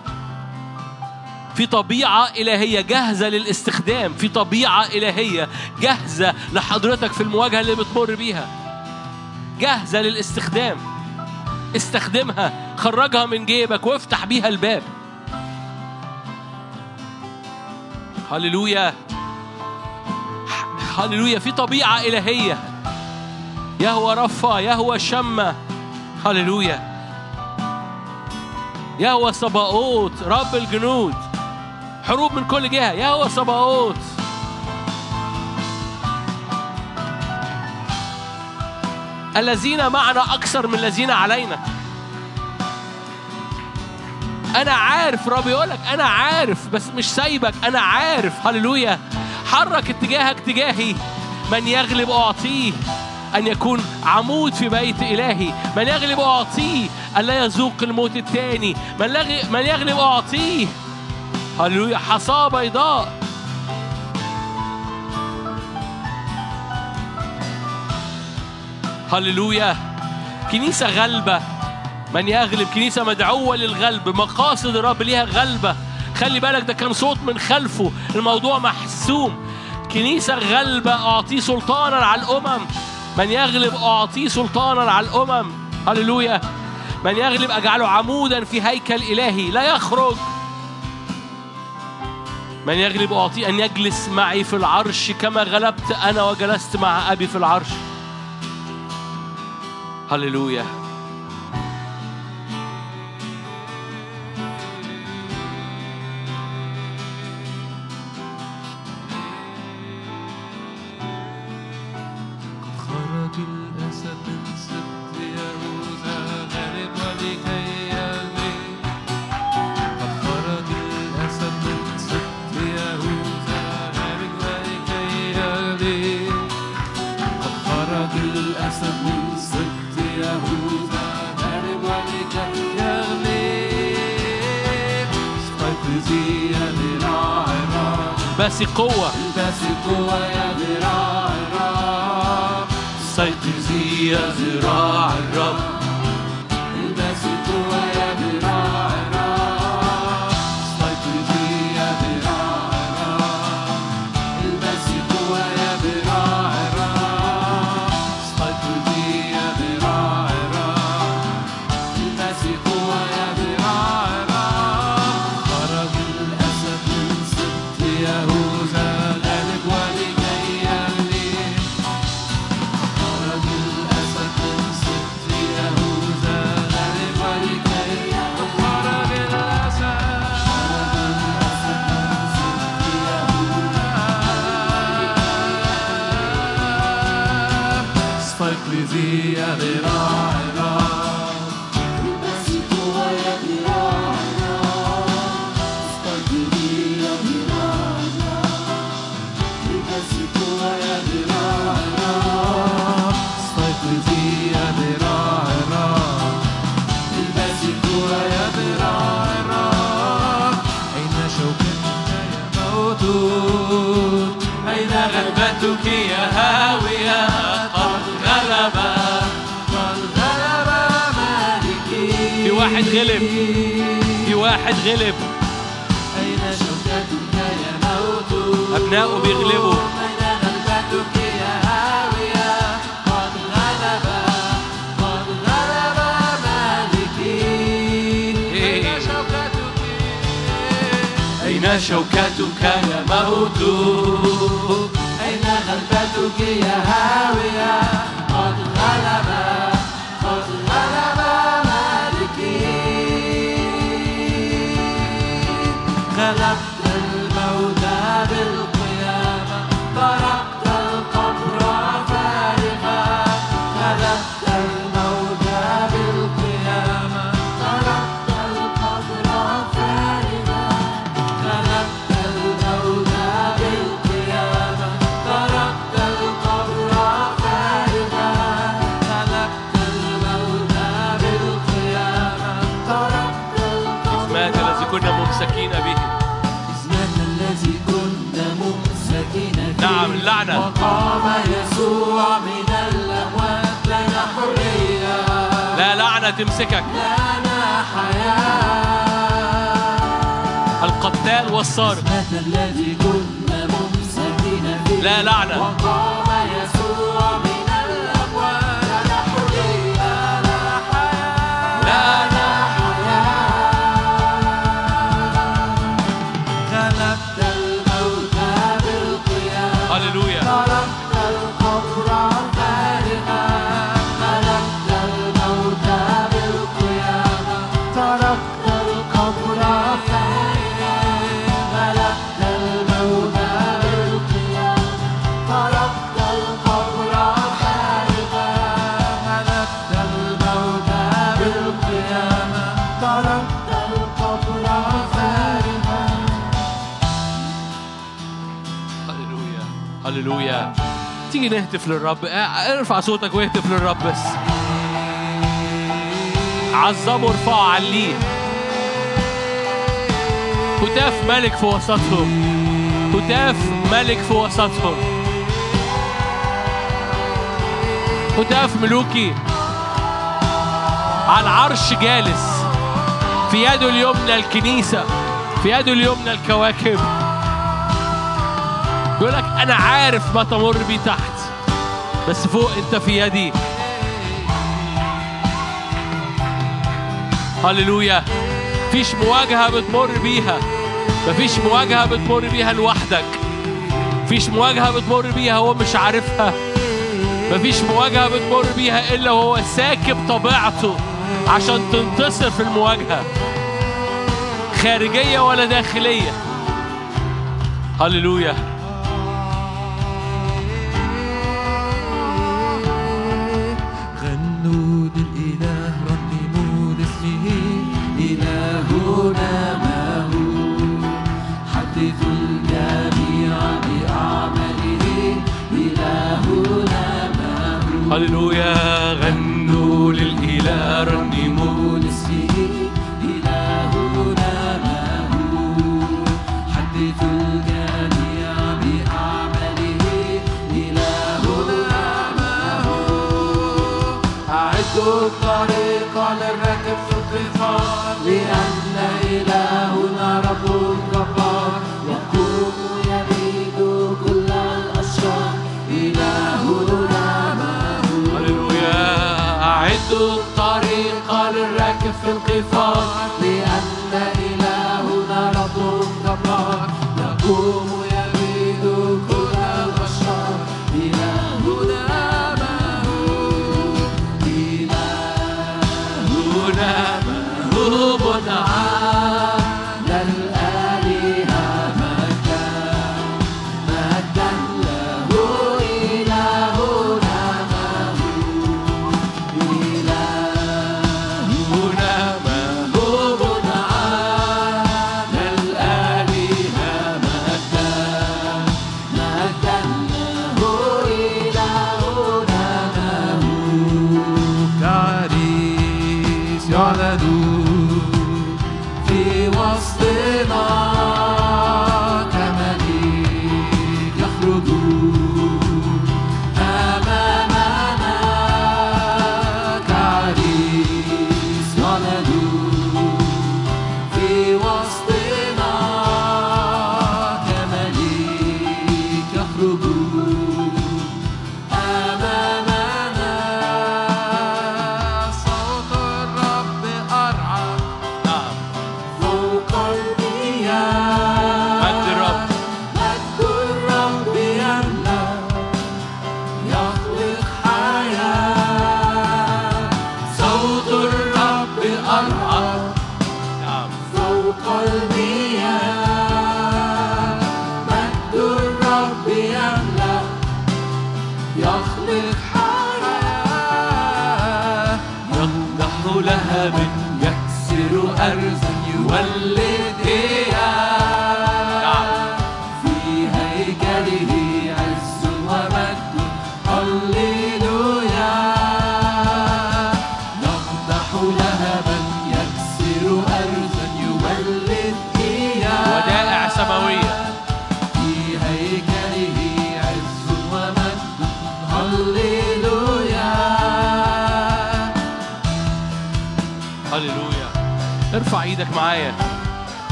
في طبيعة إلهية جاهزة للاستخدام. في طبيعة إلهية جاهزة لحضرتك في المواجهة اللي بتمر بيها. جاهزة للاستخدام. استخدمها خرجها من جيبك وافتح بيها الباب. هللويا. هللويا في طبيعة إلهية. يهوى رفا يهوى شمة. هللويا. يهوى صباؤوت رب الجنود. حروب من كل جهة. يهوى صباؤوت. الذين معنا أكثر من الذين علينا. أنا عارف رب يقولك أنا عارف بس مش سايبك أنا عارف. هللويا. حرك اتجاهك تجاهي. من يغلب أعطيه أن يكون عمود في بيت إلهي. من يغلب أعطيه ألا يذوق الموت الثاني من, لغ... من يغلب أعطيه. هللويا. حصاة بيضاء. هللويا. كنيسة غلبة. من يغلب كنيسة مدعوة للغلب مقاصد الرب ليها غلبة. خلي بالك ده كان صوت من خلفه. الموضوع محسوم. كنيسة غلبة أعطيه سلطانا على الأمم. من يغلب أعطيه سلطانا على الأمم. هللويا. من يغلب أجعله عمودا في هيكل إلهي. لا يخرج. من يغلب أعطيه أن يجلس معي في العرش كما غلبت أنا وجلست مع أبي في العرش. هللويا.
الرب
بس قوة.
البسي قوة يا ذراع الرب.
استيقظي يا ذراع الرب.
غلب.
في واحد غلب.
أين شوكتك يا موت؟
أبنائه بيغلبوا إيه.
أين شوكتك
يا موت؟
أين غلبتك يا هاوية
تمسكك
لنا حياة
القتال والصارخ
مات الذي كنا ممسكين
لا لعنة.
وقام يسوع
تيجي نهتف للرب. آه، ارفع صوتك واهتف للرب بس. عظموا ارفعوا عليه. هتاف ملك في وسطهم. هتاف ملك في وسطهم. هتاف ملوكي. على العرش جالس. في يده اليمنى الكنيسة. في يده اليمنى الكواكب. أنا عارف ما تمر بيه تحت بس فوق أنت في يدي. هللويا. مفيش مواجهة بتمر بيها مفيش مواجهة بتمر بيها لوحدك. مفيش مواجهة بتمر بيها هو مش عارفها مفيش مواجهة بتمر بيها إلا وهو ساكب طبيعته عشان تنتصر في المواجهة. خارجية ولا داخلية. هللويا.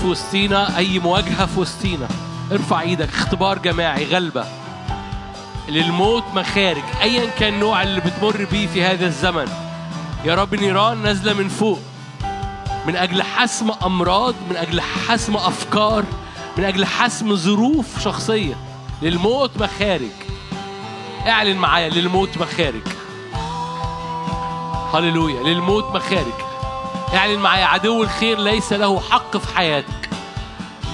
في
وسطينا أي مواجهة في وسطينا ارفع إيدك اختبار جماعي غلبة. للموت مخارج ايا كان النوع اللي بتمر بيه في هذا الزمن. يا رب نيران نازلة من فوق. من أجل حسم أمراض من أجل حسم أفكار من أجل حسم ظروف شخصية. للموت مخارج. اعلن معايا للموت مخارج. هللويا للموت مخارج. اعلن معايا عدو الخير ليس له حق في حياتك.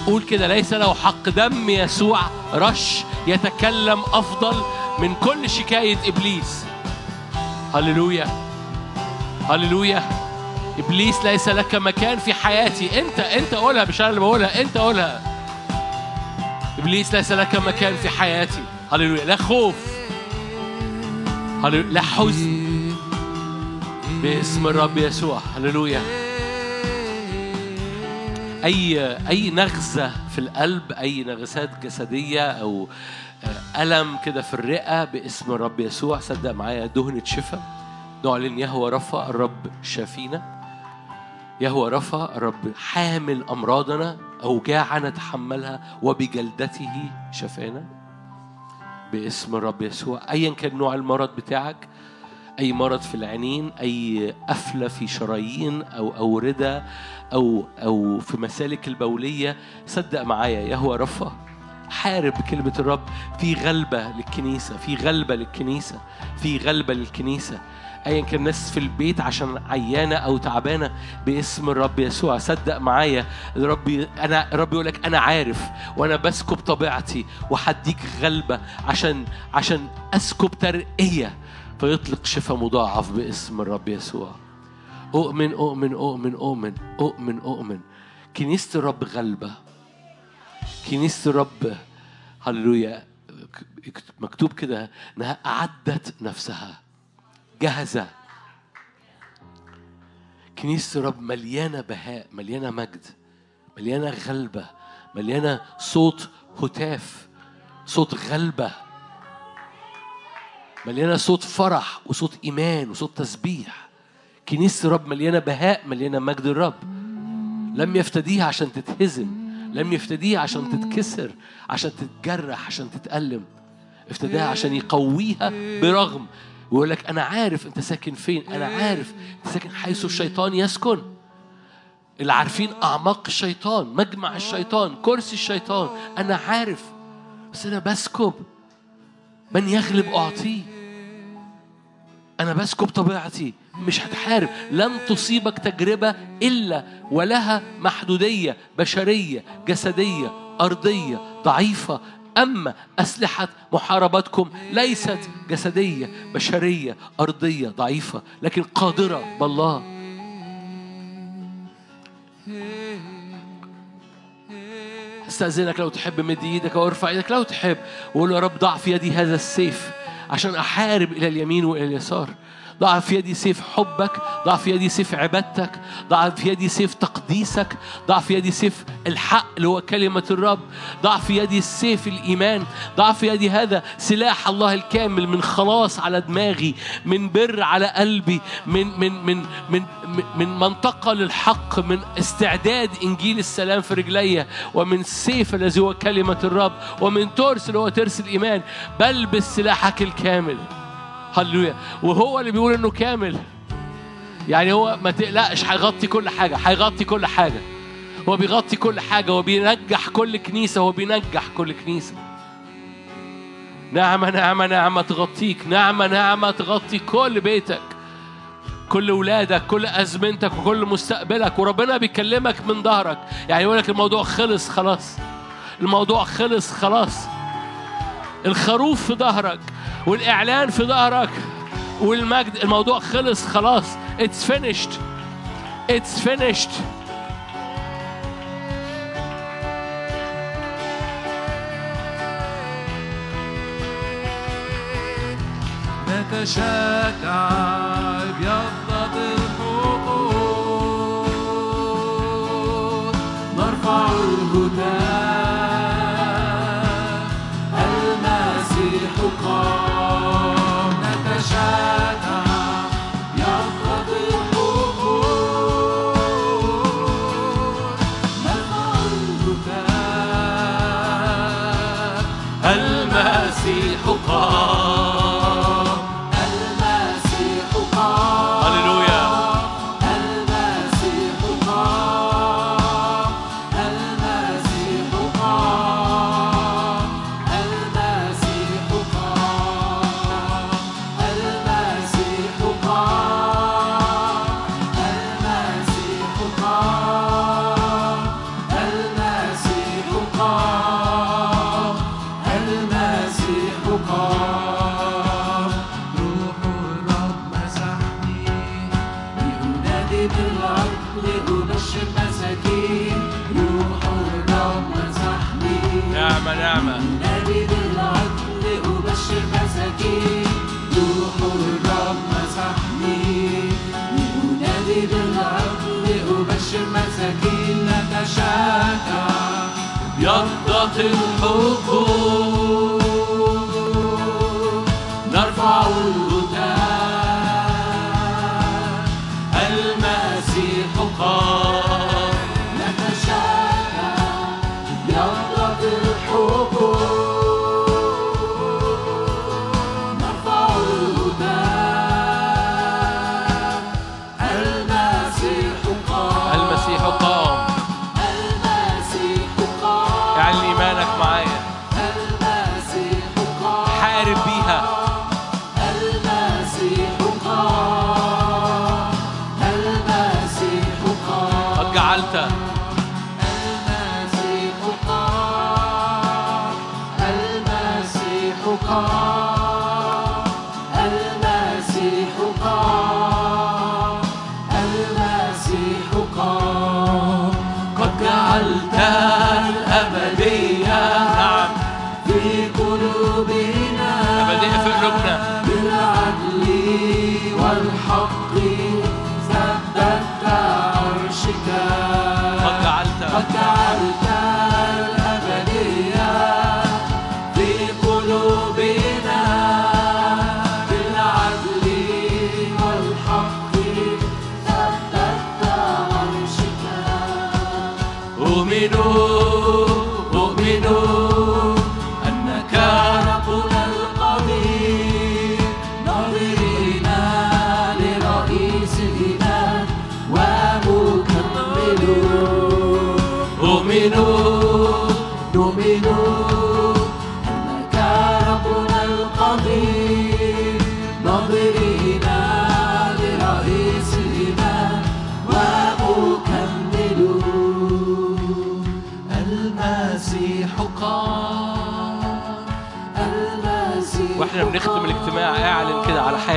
قول كده ليس له حق. دم يسوع رش يتكلم أفضل من كل شكاية إبليس. هللويا هللويا. إبليس ليس لك مكان في حياتي. أنت أنت قولها مش أنا اللي بقولها. أنت قولها. إبليس ليس لك مكان في حياتي. هللويا. لا خوف. هللويا. لا حزن. باسم الرب يسوع. هللويا. اي أي نغزة في القلب أي نغزات جسدية أو ألم كده في الرئة باسم الرب يسوع. صدق معايا دهنة شفاء. نعلن يهوى رفا الرب شافينا. يهوى رفا الرب حامل أمراضنا أوجاعنا تحملها وبجلدته شفانا. باسم الرب يسوع. ايا كان نوع المرض بتاعك أي مرض في العينين أي قفلة في شرايين أو أوردة أو أو في مسالك البولية. صدق معايا يهوى رفا حارب بكلمة الرب. في غلبة للكنيسة في غلبة للكنيسة في غلبة للكنيسة. ايا كان الناس في البيت عشان عيانة أو تعبانة باسم الرب يسوع. صدق معايا. الرب أنا الرب يقول لك أنا عارف وأنا بسكب طبيعتي. وهديك غلبة عشان عشان أسكب ترقية. فيطلق شفاء مضاعف باسم الرب يسوع. أؤمن أؤمن أؤمن أؤمن أؤمن أؤمن. كنيسة الرب غلبة. كنيسة الرب هللويا مكتوب كده إنها أعدت نفسها. جاهزه كنيسة الرب مليانة بهاء مليانة مجد مليانة غلبة مليانة صوت هتاف صوت غلبة. مليانة صوت فرح وصوت إيمان وصوت تسبيح. كنيسة الرب مليانة بهاء مليانة مجد الرب. لم يفتديها عشان تتهزم لم يفتديها عشان تتكسر عشان تتجرح عشان تتألم. افتداها عشان يقويها برغم. ويقول لك أنا عارف أنت ساكن فين أنا عارف أنت ساكن حيث الشيطان يسكن. اللي عارفين أعماق الشيطان مجمع الشيطان كرسي الشيطان أنا عارف. بس أنا بسكب. من يغلب أعطيه. أنا بسكب طبيعتي مش هتحارب. لن تصيبك تجربة إلا ولها محدودية بشرية جسدية أرضية ضعيفة. أما أسلحة محاربتكم ليست جسدية بشرية أرضية ضعيفة لكن قادرة بالله. أستأذنك لو تحب مد إيدك أو ارفع إيدك لو تحب وقول يا رب ضع في يدي هذا السيف. عشان أحارب إلى اليمين وإلى اليسار. ضع في يدي سيف حبك ضع في يدي سيف عبادتك ضع في يدي سيف تقديسك ضع في يدي سيف الحق اللي هو كلمة الرب ضع في يدي سيف الإيمان ضع في يدي هذا سلاح الله الكامل من خلاص على دماغي من بر على قلبي من من من من من, من منطقة للحق من استعداد إنجيل السلام في رجلي ومن سيف الذي هو كلمة الرب ومن ترس اللي هو ترس الإيمان بلبس سلاحك الكامل. هللويا. وهو اللي بيقول إنه كامل. يعني هو ما تقلقش هيغطي كل حاجة. هيغطي كل حاجة. هو بيغطي كل حاجة. هو بينجح كل كنيسة. هو بينجح كل كنيسة. نعمة نعمة نعمة تغطيك. نعمة نعمة تغطي كل بيتك. كل ولادك كل أزمنتك وكل مستقبلك. وربنا بيكلمك من ظهرك. يعني يقول لك الموضوع خلص خلاص. الموضوع خلص خلاص. الخروف في ظهرك. والإعلان في ظهرك والمجد الموضوع خلص خلاص It's finished It's finished.
نتشجع ابيضت
to move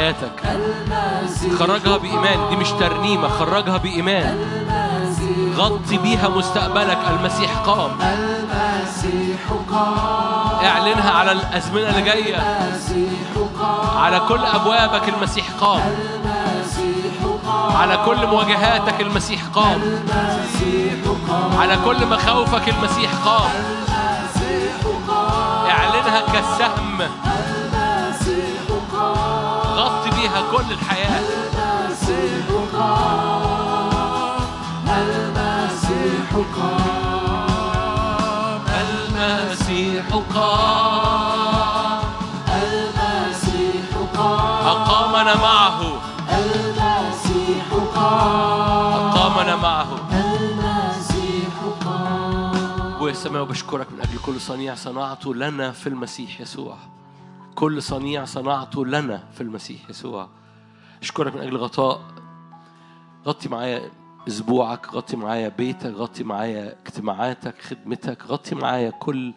حياتك. خرجها بإيمان دي مش ترنيمة خرجها بإيمان. غطي بيها مستقبلك المسيح قام.
المسيح قام
اعلنها على الأزمنة اللي جاية. على كل أبوابك المسيح قام. على كل مواجهاتك المسيح قام. على كل مخاوفك المسيح قام. اعلنها كالسهم. غطي بيها كل الحياة.
المسيح قام المسيح قام
المسيح قام
المسيح قام
أقامنا معه.
المسيح قام
أقامنا معه. السماء من أجل كل صنيع صنعته لنا في المسيح يسوع. كل صنيع صنعته لنا في المسيح يسوع. أشكرك من أجل غطاء. غطي معايا أسبوعك غطي معايا بيتك غطي معايا اجتماعاتك خدمتك غطي معايا كل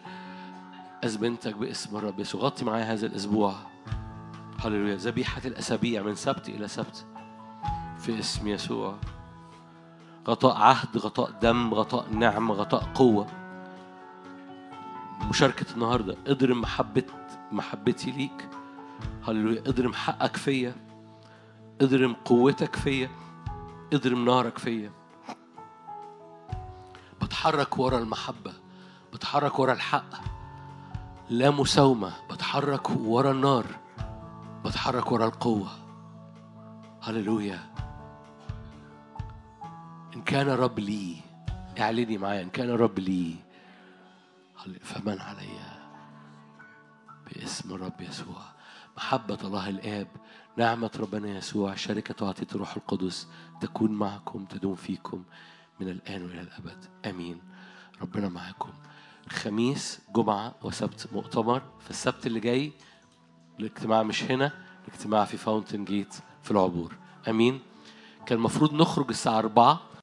أزمنتك باسم الرب يسوع. غطي معايا هذا الأسبوع. هللويا. ذبيحة الأسابيع من سبت إلى سبت في اسم يسوع. غطاء عهد غطاء دم غطاء نعم غطاء قوة. مشاركة النهاردة اضرم محبة محبتي ليك. هللويا. اضرم حقك فيا. اضرم قوتك فيا. اضرم نارك فيا. بتحرك ورا المحبة. بتحرك ورا الحق. لا مساومة. بتحرك ورا النار. بتحرك ورا القوة. هللويا. إن كان رب لي. اعلني معايا. إن كان رب لي. فمن علي. باسم الرب يسوع. محبة الله الآب نعمة ربنا يسوع شركة وعطية الروح القدس تكون معكم تدوم فيكم من الآن وإلى الأبد. آمين. ربنا معكم. خميس جمعة وسبت مؤتمر. في السبت اللي جاي الاجتماع مش هنا الاجتماع في فاونتن جيت في العبور. آمين. كان المفروض نخرج الساعة 4